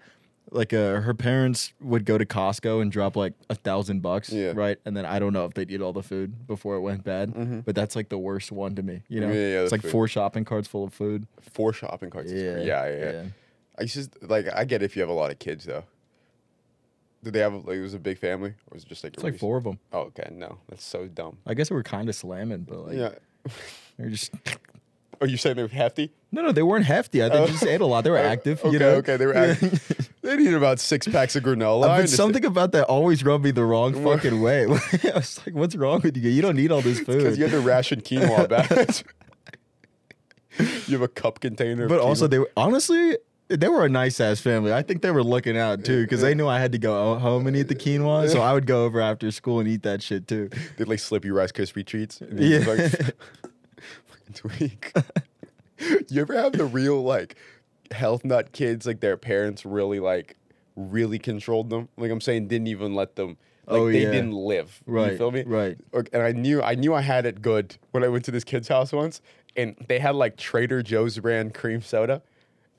like uh, her parents would go to Costco and drop like a thousand bucks, Yeah. right? And then I don't know if they'd eat all the food before it went bad, but that's like the worst one to me. You know, Mm-hmm. Yeah, yeah, it's like food. four shopping carts full of food. four shopping carts. Yeah, yeah, yeah, yeah. I to like I get if you have a lot of kids though. Did they have like it was a big family or was it just like It's like four of them. Oh, okay, no, that's so dumb. I guess they were kind of slamming, but like, yeah. they're just Are you saying they were hefty? no, no, they weren't hefty. I think they just ate a lot. They were oh, active. Okay, you know? okay, they were active. they needed about six packs of granola. Uh, I But something about that always rubbed me the wrong fucking way. I was like, "What's wrong with you? You don't need all this food." because you had to ration quinoa back. you have a cup container. But also, quinoa. they were honestly they were a nice ass family. I think they were looking out too because they knew I had to go home and eat the quinoa, so I would go over after school and eat that shit too. They like slippy Rice Krispie treats. you Yeah. like, fucking tweak. you ever have the real like health nut kids? Like their parents really like really controlled them. Like I'm saying, didn't even let them. Like Oh, they yeah. didn't live. Right, You feel me? right. And I knew I knew I had it good when I went to this kid's house once, and they had like Trader Joe's brand cream soda,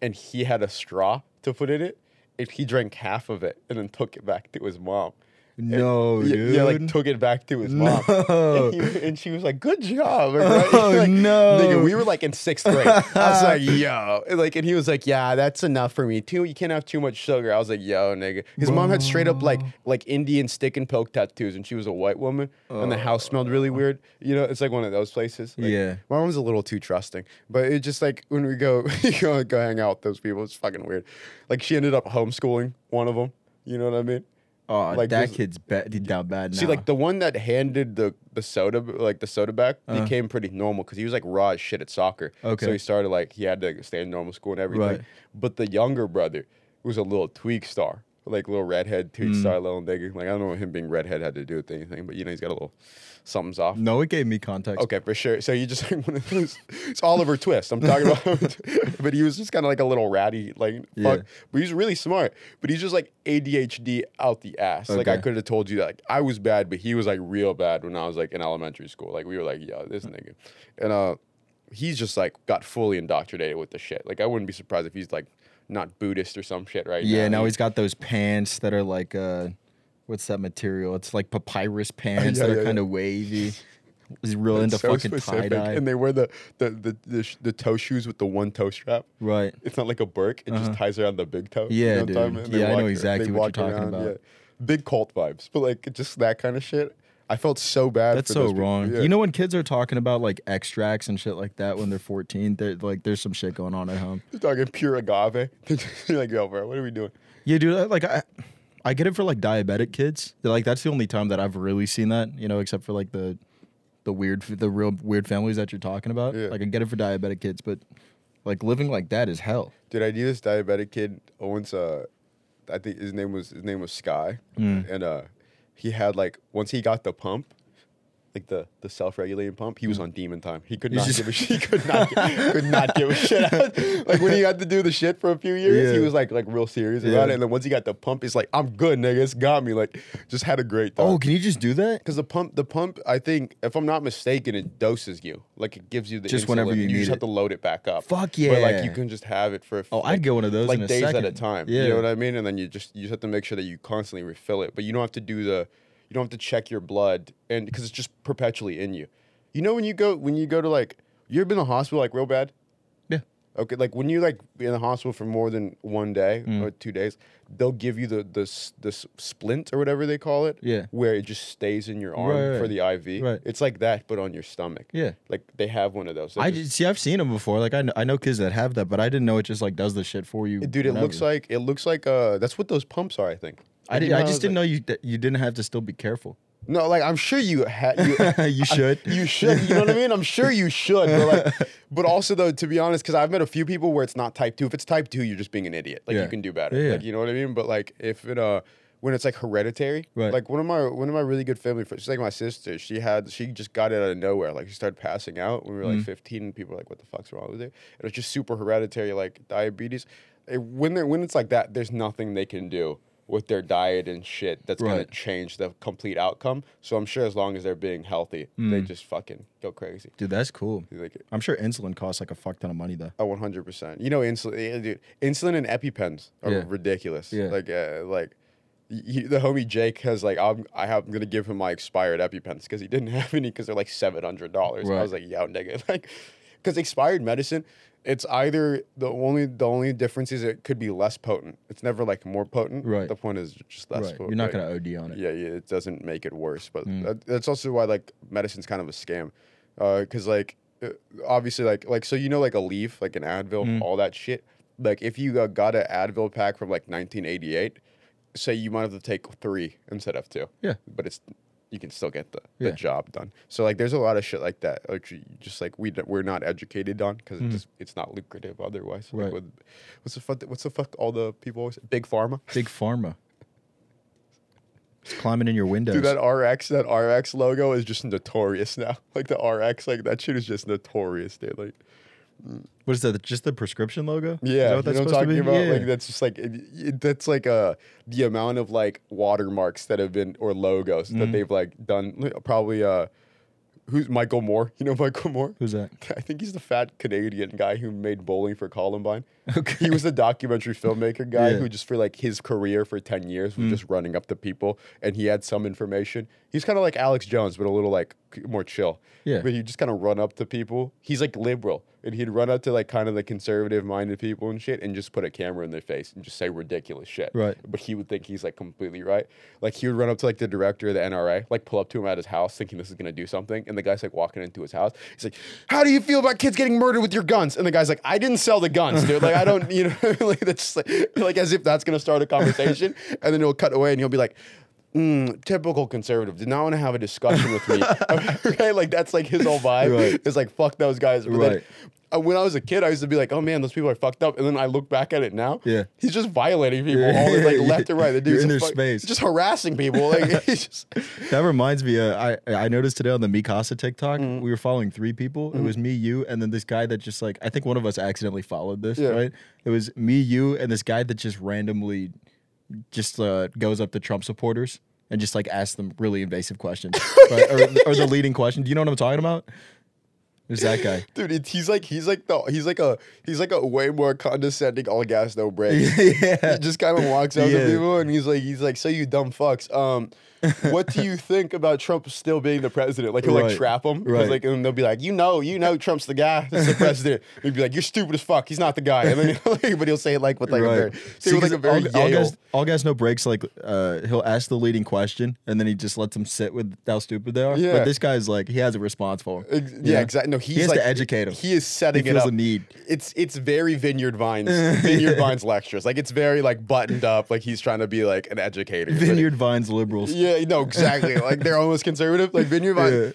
and he had a straw to put in it. And he drank half of it and then took it back to his mom. And- No, yeah, yeah, like took it back to his mom. No. And, he- and she was like, "Good job." Like, Oh, like, no. nigga, we were like in sixth grade. I was like, "Yo," and, like, and he was like, "Yeah, that's enough for me too. You can't have too much sugar." I was like, "Yo, nigga." His mom had straight up like like Indian stick and poke tattoos, and she was a white woman, and the oh. house smelled really weird. You know, it's like one of those places. Like, Yeah. my mom's a little too trusting, but it just like when we go go go hang out with those people, it's fucking weird. Like she ended up homeschooling one of them. You know what I mean? Oh, Like, that there's- kid's bad, down bad now. See, like the one that handed the the soda, like the soda back, Uh-huh. became pretty normal because he was like raw as shit at soccer. Okay. So he started like he had to stay in normal school and everything. Right. But the younger brother was a little tweak star, like little redhead tweak Mm. star, little nigga. Like I don't know what him being redhead had to do with anything, but you know he's got a little something's off. no, it gave me context. Okay, for sure. So you just like one of those. It's Oliver Twist. I'm talking about, but he was just kind of like a little ratty, like Yeah. fuck. But he's really smart. But he's just like ADHD out the ass. Like I could have told you that. Like, I was bad, but he was like real bad when I was like in elementary school. Like we were like, yo, this nigga, and uh, he's just like got fully indoctrinated with the shit. Like I wouldn't be surprised if he's like not Buddhist or some shit right Yeah, now. now he's got those pants that are like uh what's that material? It's like papyrus pants Yeah, that yeah, are kind of wavy. He's real It's into so fucking tie dye. and they wear the the the the, sh- the toe shoes with the one toe strap. right. It's not like a Burke. It just Uh-huh. ties around the big toe. Yeah, what I'm dude. talking about? And they Yeah, I know exactly what you're talking about. Big cult vibes, but like just that kind of shit. I felt so bad. That's so wrong. Yeah. You know when kids are talking about like extracts and shit like that when they're 14, they're like there's some shit going on at home. They're talking pure agave. You're like, yo, bro, what are we doing? Yeah, dude. Like I, I get it for like diabetic kids. They're, Like that's the only time that I've really seen that. You know, except for like the, the weird, the real weird families that you're talking about. Yeah. Like I get it for diabetic kids, but like living like that is hell. Dude, I knew this diabetic kid once. Uh, I think his name was his name was Sky, Mm. and uh, he had like once he got the pump, like the the self regulating pump, he was mm. on demon time. He could not give a shit. He could not could not give a shit. out. like when he had to do the shit for a few years, he was like like real serious about it. And then once he got the pump, he's like, I'm good, nigga. It's got me. Like just had a great time. Oh, can you just do that? Because the pump, the pump, I think, if I'm not mistaken, it doses you. Like it gives you the Just insulin. whenever you you need just have it. to load it back up. Fuck yeah. But like you can just have it for. Oh, like, I'd get one of those like in a days at a time. Yeah. You know what I mean? And then you just you just have to make sure that you constantly refill it. But you don't have to do the, you don't have to check your blood, and because it's just perpetually in you. You know when you go when you go to like you ever been in the hospital like real bad? Yeah. Okay, like when you like be in the hospital for more than one day Mm. or two days, they'll give you the the the splint or whatever they call it. Yeah. Where it just stays in your arm Right, for the IV. Right. It's like that, but on your stomach. Yeah. Like they have one of those. They I just- just, see. I've seen them before. Like I know, I know kids that have that, but I didn't know it just like does the shit for you. dude, it looks like it looks like uh that's what those pumps are. I think. I Like, you did. I just it's didn't like- know you that you didn't have to still be careful. No, like I'm sure you had. You, You should. You should. You know what I mean? I'm sure you should. But like, but also though, to be honest, because I've met a few people where it's not type two. If it's type two, you're just being an idiot. Like Yeah. you can do better. Yeah. Like you know what I mean? But like if it uh when it's like hereditary, Right. like one of my one of my really good family friends, she's like my sister. She had she just got it out of nowhere. Like she started passing out when we were like Mm. 15, and people were like, "What the fuck's wrong with her?" It was just super hereditary, like diabetes. It- when they when it's like that, there's nothing they can do with their diet and shit that's gonna change the complete outcome. So I'm sure as long as they're being healthy, they Mm. just fucking go crazy. Dude, that's cool. Like I'm sure insulin costs like a fuck ton of money though. a 100. percent You know, insulin, dude, insulin and EpiPens are Yeah. ridiculous. Yeah. Like, uh, like. the homie Jake has like I'm I have, I'm gonna give him my expired EpiPens because he didn't have any because they're like seven hundred dollars. I was like, yo, nigga, like, because expired medicine, it's either the only the only difference is it could be less potent. It's never like more potent. Right. The point is just less. right. potent. You're not Like, gonna OD on it. yeah, yeah, it doesn't make it worse, but Mm. that, that's also why like medicine's kind of a scam, because like uh, obviously like like so you know like Aleve like an Advil Mm. all that shit. Like if you uh, got an Advil pack from like 1988, say you might have to take three instead of two. Yeah. but it's you can still get the, Yeah. the job done. So like there's a lot of shit like that, like you- just like we we're not educated on because Mhm. it it's not lucrative otherwise. Like Right. with, what's the fuck? What's the fuck? All the people always big pharma. Big pharma. It's climbing in your windows. Dude, that RX, that RX logo is just notorious now. Like the RX, like that shit is just notorious, dude. Like, what is that? Just the prescription logo? Is yeah, that what you that's know what I'm talking about? Yeah. Like that's just like it, it- that's like uh the amount of like watermarks that have been or logos that Mhm. they've like done. Probably uh, who's Michael Moore? You know Michael Moore? Who's that? I think he's the fat Canadian guy who made bowling for Columbine. Okay. He was the documentary filmmaker guy Yeah. who just for like his career for 10 years was Mm. just running up to people and he had some information. He's kind of like Alex Jones, but a little like more chill. Yeah. But he'd just kind of run up to people. He's like liberal. And he'd run up to like kind of the conservative minded people and shit and just put a camera in their face and just say ridiculous shit. Right. But he would think he's like completely right. Like he would run up to like the director of the NRA, like pull up to him at his house thinking this is gonna do something. And the guy's like walking into his house. He's like, How do you feel about kids getting murdered with your guns? And the guy's like, I didn't sell the guns, dude. Like I don't, you know, like that's like, like as if that's gonna start a conversation. and then he'll cut away and he'll be like, Mm, typical conservative did not want to have a discussion with me. okay, like that's like his whole vibe. Right. It's like fuck those guys. But Right. uh, when I was a kid, I used to be like, oh man, those people are fucked up. And then I look back at it now. Yeah. he's just violating people Yeah, all like left and right. The dude's in their fuck- space. just harassing people. Like just That reminds me. Uh, I I noticed today on the Mikasa TikTok, Mm-hmm. we were following three people. It was me, you, and then this guy that just like I think one of us accidentally followed this. Yeah. Right? It was me, you, and this guy that just randomly just uh, goes up to Trump supporters and just like asks them really invasive questions, right? or, or the leading question. Do you know what I'm talking about? Was that guy. dude. It, he's like he's like the he's like a he's like a way more condescending all gas no brakes. yeah. he just kind of walks up Yeah. to people and he's like he's like so you dumb fucks um what do you think about Trump still being the president like he'll like trap him 'cause, Right. like and they'll be like you know you know Trump's the guy that's the president and he'd be like you're stupid as fuck he's not the guy and then but he'll say it like with like a very, with, like a very all, all, guys, all no brakes. Like uh, he'll ask the leading question, and then he just lets them sit with how stupid they are. Yeah. But this guy's like he has a response for 'em. Ex- You yeah, exactly. No, he's has to like, educate 'em. He is setting He it up. a need. It's it's very Vineyard Vines, Vineyard Vines lectures. Like it's very like buttoned up. Like he's trying to be like an educator. Vineyard Vines liberals. Yeah, no, exactly. like they're almost conservative. Like Vineyard Vines.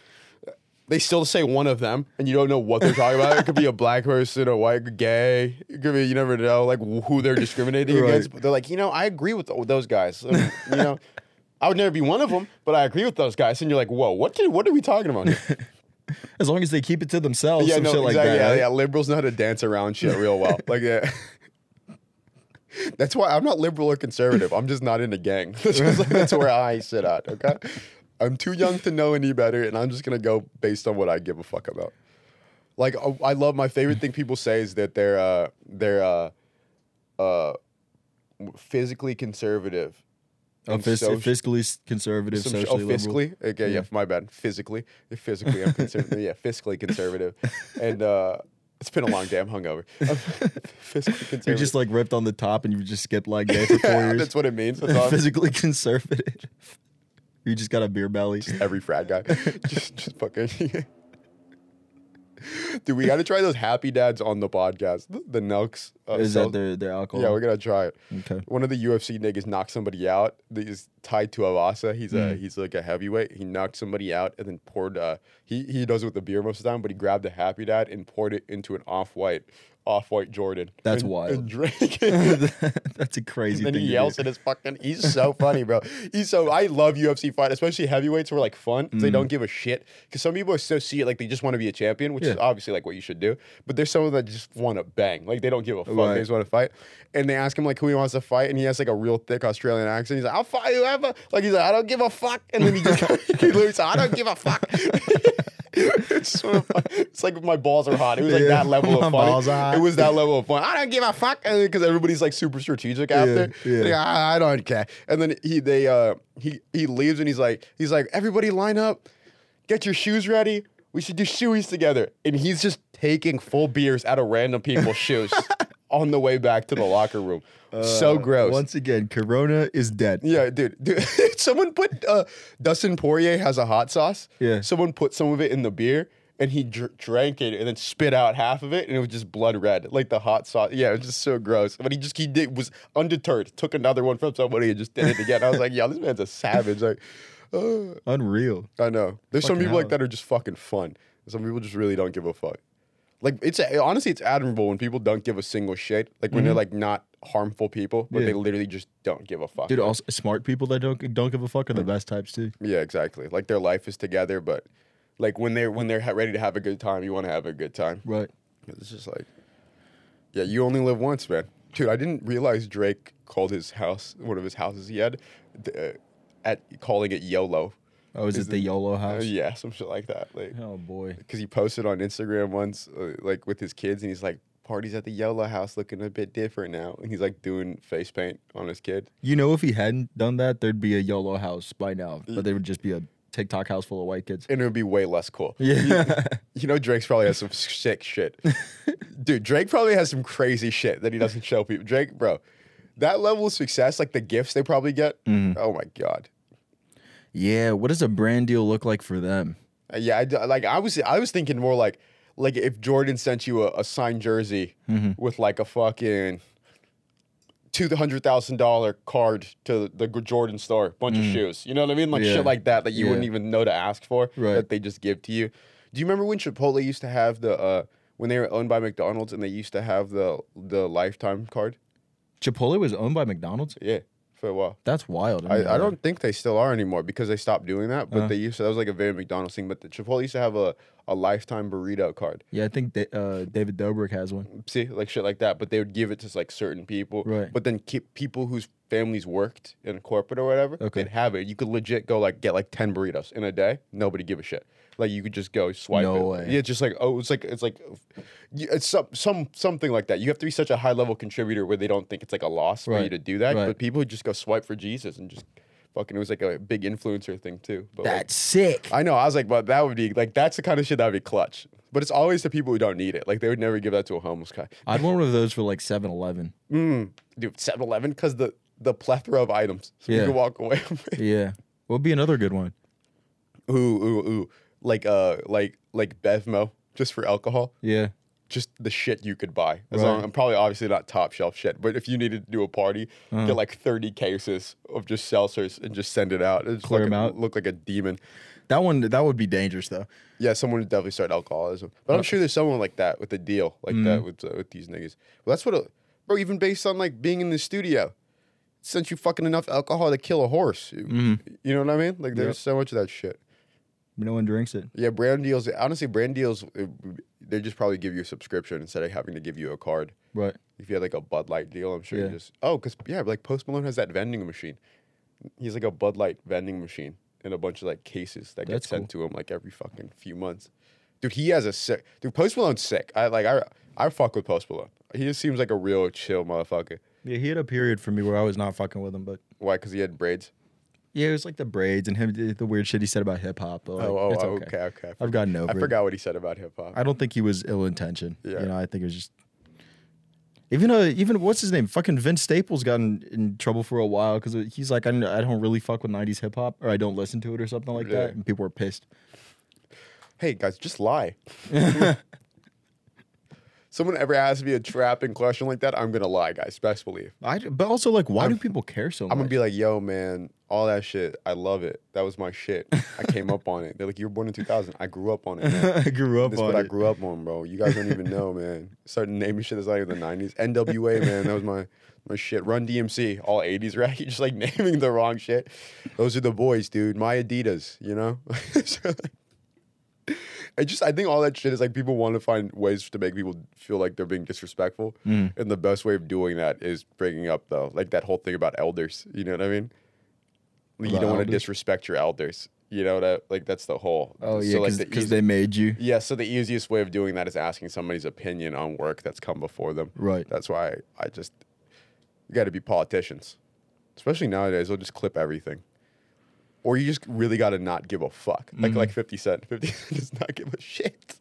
they still say one of them, and you don't know what they're talking about. It could be a black person, a white, gay. It could be you never know like who they're discriminating Right. against. But they're like, you know, I agree with those guys. And, you know, I would never be one of them, but I agree with those guys. And you're like, whoa, what did what are we talking about? Here? As long as they keep it to themselves, yeah, no, shit like that. yeah, right? yeah, liberals know how to dance around shit real well. like, yeah. That's why I'm not liberal or conservative. I'm just not in a gang. That's, just- that's where I sit at. Okay, I'm too young to know any better, and I'm just gonna go based on what I give a fuck about. Like, I love my favorite thing people say is that they're uh, they're uh, uh, physically conservative. Oh, and fis- soci- fiscally conservative, some sh- socially oh, liberal. fiscally. Okay, yeah. Yeah. my bad. Physically, physically, I'm conservative. yeah, fiscally conservative, and uh, it's been a long day. I'm hungover. fiscally conservative. You're just like ripped on the top, and you just skipped like day for four Yeah, years. That's what it means. That's all. Physically conservative. you just got a beer belly. Every frat guy, just just fucking. Dude, we got to try those happy dads on the podcast. The, Nelks. Uh, Is that their their alcohol? yeah, we're gonna try it. okay. One of the UFC niggas knocked somebody out. He's Tai Tuivasa. He's a he's like a heavyweight. He knocked somebody out and then poured. Uh, he he does it with the beer most of the time, but he grabbed a Happy Dad and poured it into an off white off white Jordan. That's and, wild. And drank it. That's a crazy thing. And then thing. he yells at his fucking. He's so funny, bro. He's so. I love UFC fight, especially heavyweights who are like fun. 'cause They don't give a shit. Because some people are so see it like they just want to be a champion, which is Mm. Obviously like what you should do. But there's some of them that just want to bang. Like they don't give a fuck. Right. They just want to fight. And they ask him like who he wants to fight, and he has like a real thick Australian accent. He's like, "I'll fight whoever." Like he's like, "I don't give a fuck," and then he just he literally said, "I don't give a fuck." it's so fun. It's like my balls are hot. It was like Yeah, that level of fun. It was that level of fun. I don't give a fuck because everybody's like super strategic after. yeah. Like, I, I don't care. And then he they uh he he leaves and he's like he's like everybody line up, get your shoes ready. We should do shoeies together. And he's just taking full beers out of random people's shoes on the way back to the locker room. so gross. Once again, Corona is dead. Yeah, dude. dude someone put uh, Dustin Poirier has a hot sauce. Yeah. Someone put some of it in the beer, and he dr- drank it and then spit out half of it, and it was just blood red, like the hot sauce. Yeah, it was just so gross. But he just he did was undeterred. Took another one from somebody and just did it again. I was like, yo, this man's a savage. Like, uh, Unreal. I know. There's some Fucking people like that are just fucking fun. Some people just really don't give a fuck. Like it's honestly, it's admirable when people don't give a single shit. Like when they're like not harmful people, but Mm-hmm. Yeah. they literally just don't give a fuck. Dude, also smart people that don't don't give a fuck are the best types too. Yeah, exactly. Like their life is together, but like when they're when they're ha- ready to have a good time, you want to have a good time. Right. It's just like, yeah, you only live once, man. Dude, I didn't realize Drake called his house one of his houses he had uh, at calling it YOLO. Oh, is, Is it the YOLO Uh, house? yeah, some shit like that. Like, Oh boy. because he posted on Instagram once, uh, like with his kids, and he's like, "Parties at the YOLO house looking a bit different now," and he's like doing face paint on his kid. You know, if he hadn't done that, there'd be a YOLO house by now, but there would just be a TikTok house full of white kids. and it would be way less cool. Yeah. You know, Drake's probably has some sick shit. Dude, Drake probably has some crazy shit that he doesn't show people. Drake, bro, that level of success, like the gifts they probably get, Mm-hmm. oh my God. Yeah. What does a brand deal look like for them? Uh, Yeah, I, like I was I was thinking more like like if Jordan sent you a, a signed jersey Mm-hmm. with like a fucking two hundred thousand dollar card to the Jordan store, bunch of shoes. You know what I mean? Like Mm. Yeah. shit like that that you Yeah. wouldn't even know to ask for Right. that they just give to you. Do you remember when Chipotle used to have the uh when they were owned by McDonald's and they used to have the the lifetime card? Chipotle was owned by McDonald's. Yeah, for a while. That's wild. I, I don't think they still are anymore because they stopped doing that. But Uh. they used to. That was like a very McDonald's thing. But the Chipotle used to have a, a lifetime burrito card. Yeah, I think da- uh, David Dobrik has one. See, like shit like that. But they would give it to like certain people. Right. But then keep people whose families worked in corporate or whatever. Okay. They'd have it. You could legit go like get like ten burritos in a day. Nobody give a shit. Like you could just go swipe No it. way. Yeah, just like oh, it's like it's like it's some some something like that. You have to be such a high level contributor where they don't think it's like a loss for you to do that. Right. But people would just go swipe for Jesus and just fucking. It was like a big influencer thing too. But like, That's sick. I know. I was like, but that would be like that's the kind of shit that would be clutch. But it's always the people who don't need it. Like they would never give that to a homeless guy. I'd want one of those for like 7-Eleven. Mm, dude, 7-Eleven because the the plethora of items, so you can walk away. Yeah. What would be another good one? ooh, ooh, ooh, like uh, like like Bevmo just for alcohol. Yeah. just the shit you could buy. As Right. long, I'm probably obviously not top shelf shit, but if you needed to do a party, Uh-huh. get like 30 cases of just seltzers and just send it out. It Clear 'em fucking out. Look like a demon. That one that would be dangerous though. Yeah, someone would definitely start alcoholism. But I'm sure there's someone like that with a deal like that with uh, with these niggas. Well, that's what, a, bro. Even based on like being in the studio, since you fucking enough alcohol to kill a horse. You, you know what I mean? Like there's so much of that shit. No one drinks it. Yeah, brand deals. Honestly, brand deals. They just probably give you a subscription instead of having to give you a card. Right. If you had like a Bud Light deal, I'm sure Yeah. you just oh, cause yeah, like Post Malone has that vending machine. He's like a Bud Light vending machine in a bunch of like cases that get That's sent to him like every fucking few months. Dude, he has a sick. Dude, Post Malone's sick. I like I I fuck with Post Malone. He just seems like a real chill motherfucker. Yeah, he had a period for me where I was not fucking with him, but Why? Cause he had braids. Yeah, it was like the braids and him the weird shit he said about hip hop. Like, oh, oh, it's oh, okay. okay, okay. I've gotten over I it. forgot what he said about hip hop. I don't think he was ill intentioned. Yeah. You know, I think it was just even uh even what's his name? Fucking Vince Staples got in, in trouble for a while because he's like I don't, I don't really fuck with '90s hip hop or I don't listen to it or something like Yeah. that, and people were pissed. Hey guys, just lie. Someone ever asks me a trapping question like that, I'm gonna lie, guys. Best believe. I but also like why do I'm- people care so much? I'm gonna be like, yo, man, all that shit, I love it. That was my shit. I came up on it. They're like, you were born in 2000. I grew up on it, man. I grew up That's on what I grew up on, bro. You guys don't even know, man. Started naming shit that's like in the 90s. NWA, man, that was my my shit. Run DMC, all 80s, right? You're just like naming the wrong shit. Those are the boys, dude. My Adidas, you know? I just I think all that shit is like people want to find ways to make people feel like they're being disrespectful, Mm. and the best way of doing that is bringing up though like that whole thing about elders. You know what I mean? Like, you don't want to disrespect your elders. You know that like that's the whole. oh so, yeah, like, because the easy- they made you yeah, so the easiest way of doing that is asking somebody's opinion on work that's come before them. right. That's why I just you got to be politicians, especially nowadays. They'll just clip everything, or you just really got to not give a fuck. Like Mhm. like Fifty Cent. Fifty Cent does not give a shit.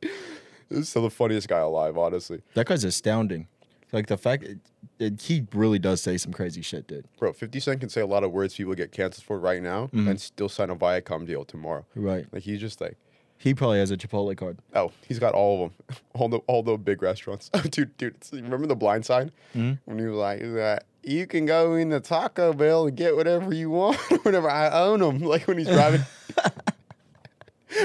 This is still the funniest guy alive, honestly, That guy's astounding. Like the fact it- he really does say some crazy shit, dude. bro. Fifty Cent can say a lot of words people get canceled for right now, Mhm. and still sign a Viacom deal tomorrow. Right. Like he's just like. He probably has a Chipotle card. Oh, he's got all of them, all the all the big restaurants. dude, dude, remember the blind sign Mhm. when he was like, he was like, "You can go in the Taco Bell and get whatever you want, whenever I own them." Like when he's driving,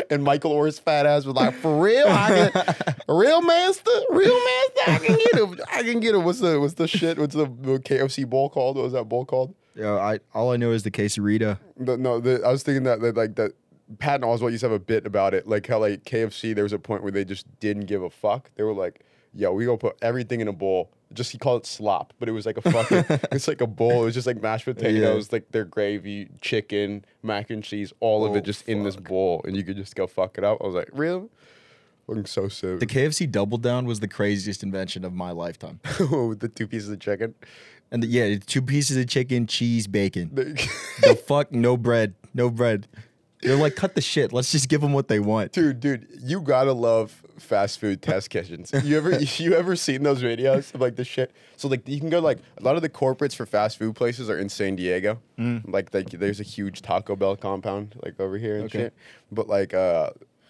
and Michael Orr's fat ass was like, "For real, I can, real master, real master, I can get him, I can get him." What's the what's the shit? What's the, the KFC bowl called? What was that bowl called? Yeah, I all I know is the quesarita. The, no, the, I was thinking that, that like that Patton Oswalt used to have a bit about it, like how like KFC there was a point where they just didn't give a fuck. They were like, "Yo, we gonna put everything in a bowl." Just he called it slop, but it was like a fucking. it's like a bowl. It was just like mashed potatoes, like their gravy, chicken, mac and cheese, all of Oh, it just in this bowl, and you could just go fuck it up. I was like, really? Looking so sick. The KFC Double Down was the craziest invention of my lifetime. with oh, the two pieces of chicken. And the, yeah, two pieces of chicken, cheese, bacon. The fuck, no bread, no bread. They're like, cut the shit. Let's just give them what they want. Dude, dude, you gotta love fast food test kitchens. You ever you ever seen those videos of like the shit? So like you can go like a lot of the corporates for fast food places are in San Diego. Like like there's a huge Taco Bell compound like over here and Okay. shit. But like uh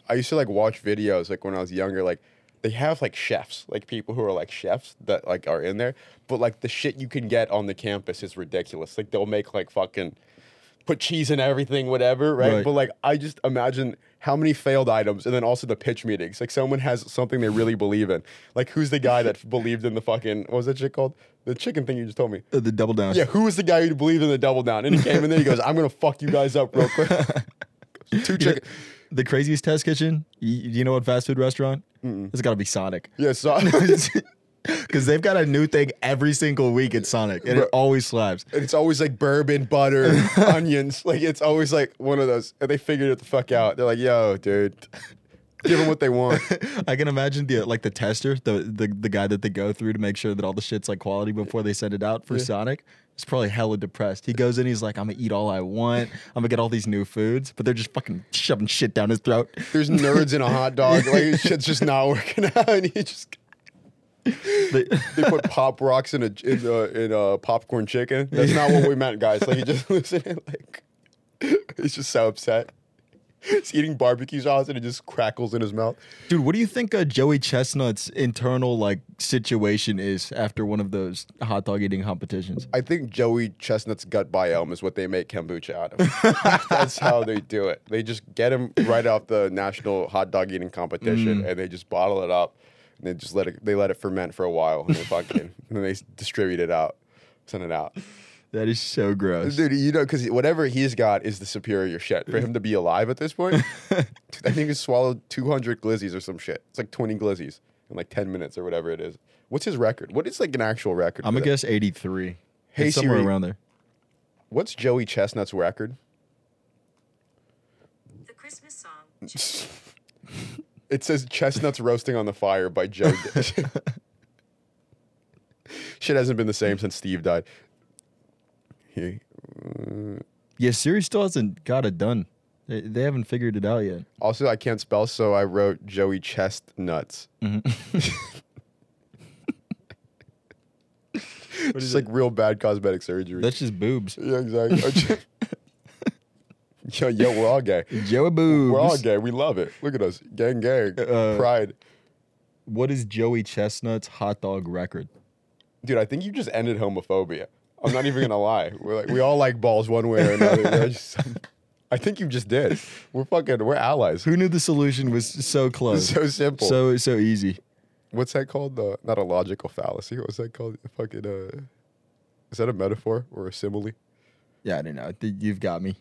I used to like watch videos like when I was younger, like they have like chefs, like people who are like chefs that like are in there. But like the shit you can get on the campus is ridiculous. Like they'll make like fucking put cheese in everything, whatever, right? Right. But like, I just imagine how many failed items, and then also the pitch meetings. Like, someone has something they really believe in. Like, who's the guy that believed in the fucking what was that shit called? The chicken thing you just told me. Uh, the Double Down. Yeah, who was the guy who believed in the double down? And he came in there, he goes, "I'm gonna fuck you guys up real quick." Two chicken. the craziest test kitchen. You, you know what fast food restaurant? It's got to be Sonic. Yeah, so Because they've got a new thing every single week at Sonic, and Bro. it always slaps. it's always like bourbon, butter, onions. Like it's always like one of those. And they figured it the fuck out. They're like, "Yo, dude, give them what they want." I can imagine the like the tester, the, the the guy that they go through to make sure that all the shit's like quality before they send it out for Sonic. He's probably hella depressed. He goes in, he's like, I'm gonna eat all I want. I'm gonna get all these new foods, but they're just fucking shoving shit down his throat. There's nerds in a hot dog. Like shit's just not working out, and he just They- they put pop rocks in a in a, in a popcorn chicken. That's not what we meant, guys. Like he just listening, like he's just so upset. He's eating barbecue sauce and it just crackles in his mouth. Dude, what do you think uh, Joey Chestnut's internal like situation is after one of those hot dog eating competitions? I think Joey Chestnut's gut biome is what they make kombucha out of. That's how they do it. They just get him right off the national hot dog eating competition, and they just bottle it up, they just let it. They let it ferment for a while, and they fucking, and then they distribute it out, send it out. That is so gross. Dude, you know, because whatever he's got is the superior shit. For him to be alive at this point, dude, I think he swallowed 200 glizzies or some shit. It's like 20 glizzies in like 10 minutes or whatever it is. What's his record? What is like an actual record? I'm for gonna that? guess 83. Hey, It's somewhere Siri. around there. What's Joey Chestnut's record? The Christmas song. It says Chestnuts Roasting on the Fire by Joe. Dish. Shit hasn't been the same since Steve died. He, uh, Yeah, Siri still hasn't got it done. They, they haven't figured it out yet. also, I can't spell, so I wrote Joey Chestnuts. Mm-hmm. It's like real bad cosmetic surgery. That's just boobs. yeah, exactly. yo, yo, we're all gay. Joey boobs. We're all gay. We love it. Look at us. Gang, gang. Uh, Pride. What is Joey Chestnut's hot dog record? Dude, I think you just ended homophobia. I'm not even gonna lie. We're like we all like balls one way or another. We're just- I think you just did. We're fucking we're allies. Who knew the solution was so close? So simple. So so easy. What's that called? Uh, not a logical fallacy. What's that called? Fucking uh, is that a metaphor or a simile? Yeah, I don't know. Th- You've got me.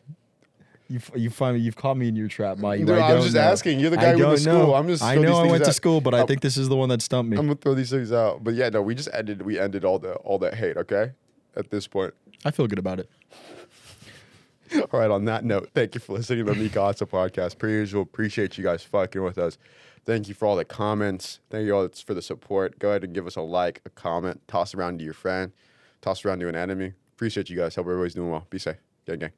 You've you finally you've caught me in your trap, Mike. Dude, I I was just know. asking. You're the guy who went to school. know. I'm just I know I went to school, but I think this is the one that stumped me. I'm gonna throw these things out. But yeah, no, we just ended. We ended all the all that hate. Okay, at this point. I feel good about it. All right, on that note, thank you for listening to the Mika Asa podcast. Per usual, appreciate you guys fucking with us. Thank you for all the comments. Thank you all for the support. Go ahead and give us a like, a comment, toss around to your friend, toss around to an enemy. Appreciate you guys. Hope everybody's doing well. Be safe. Gang, gang.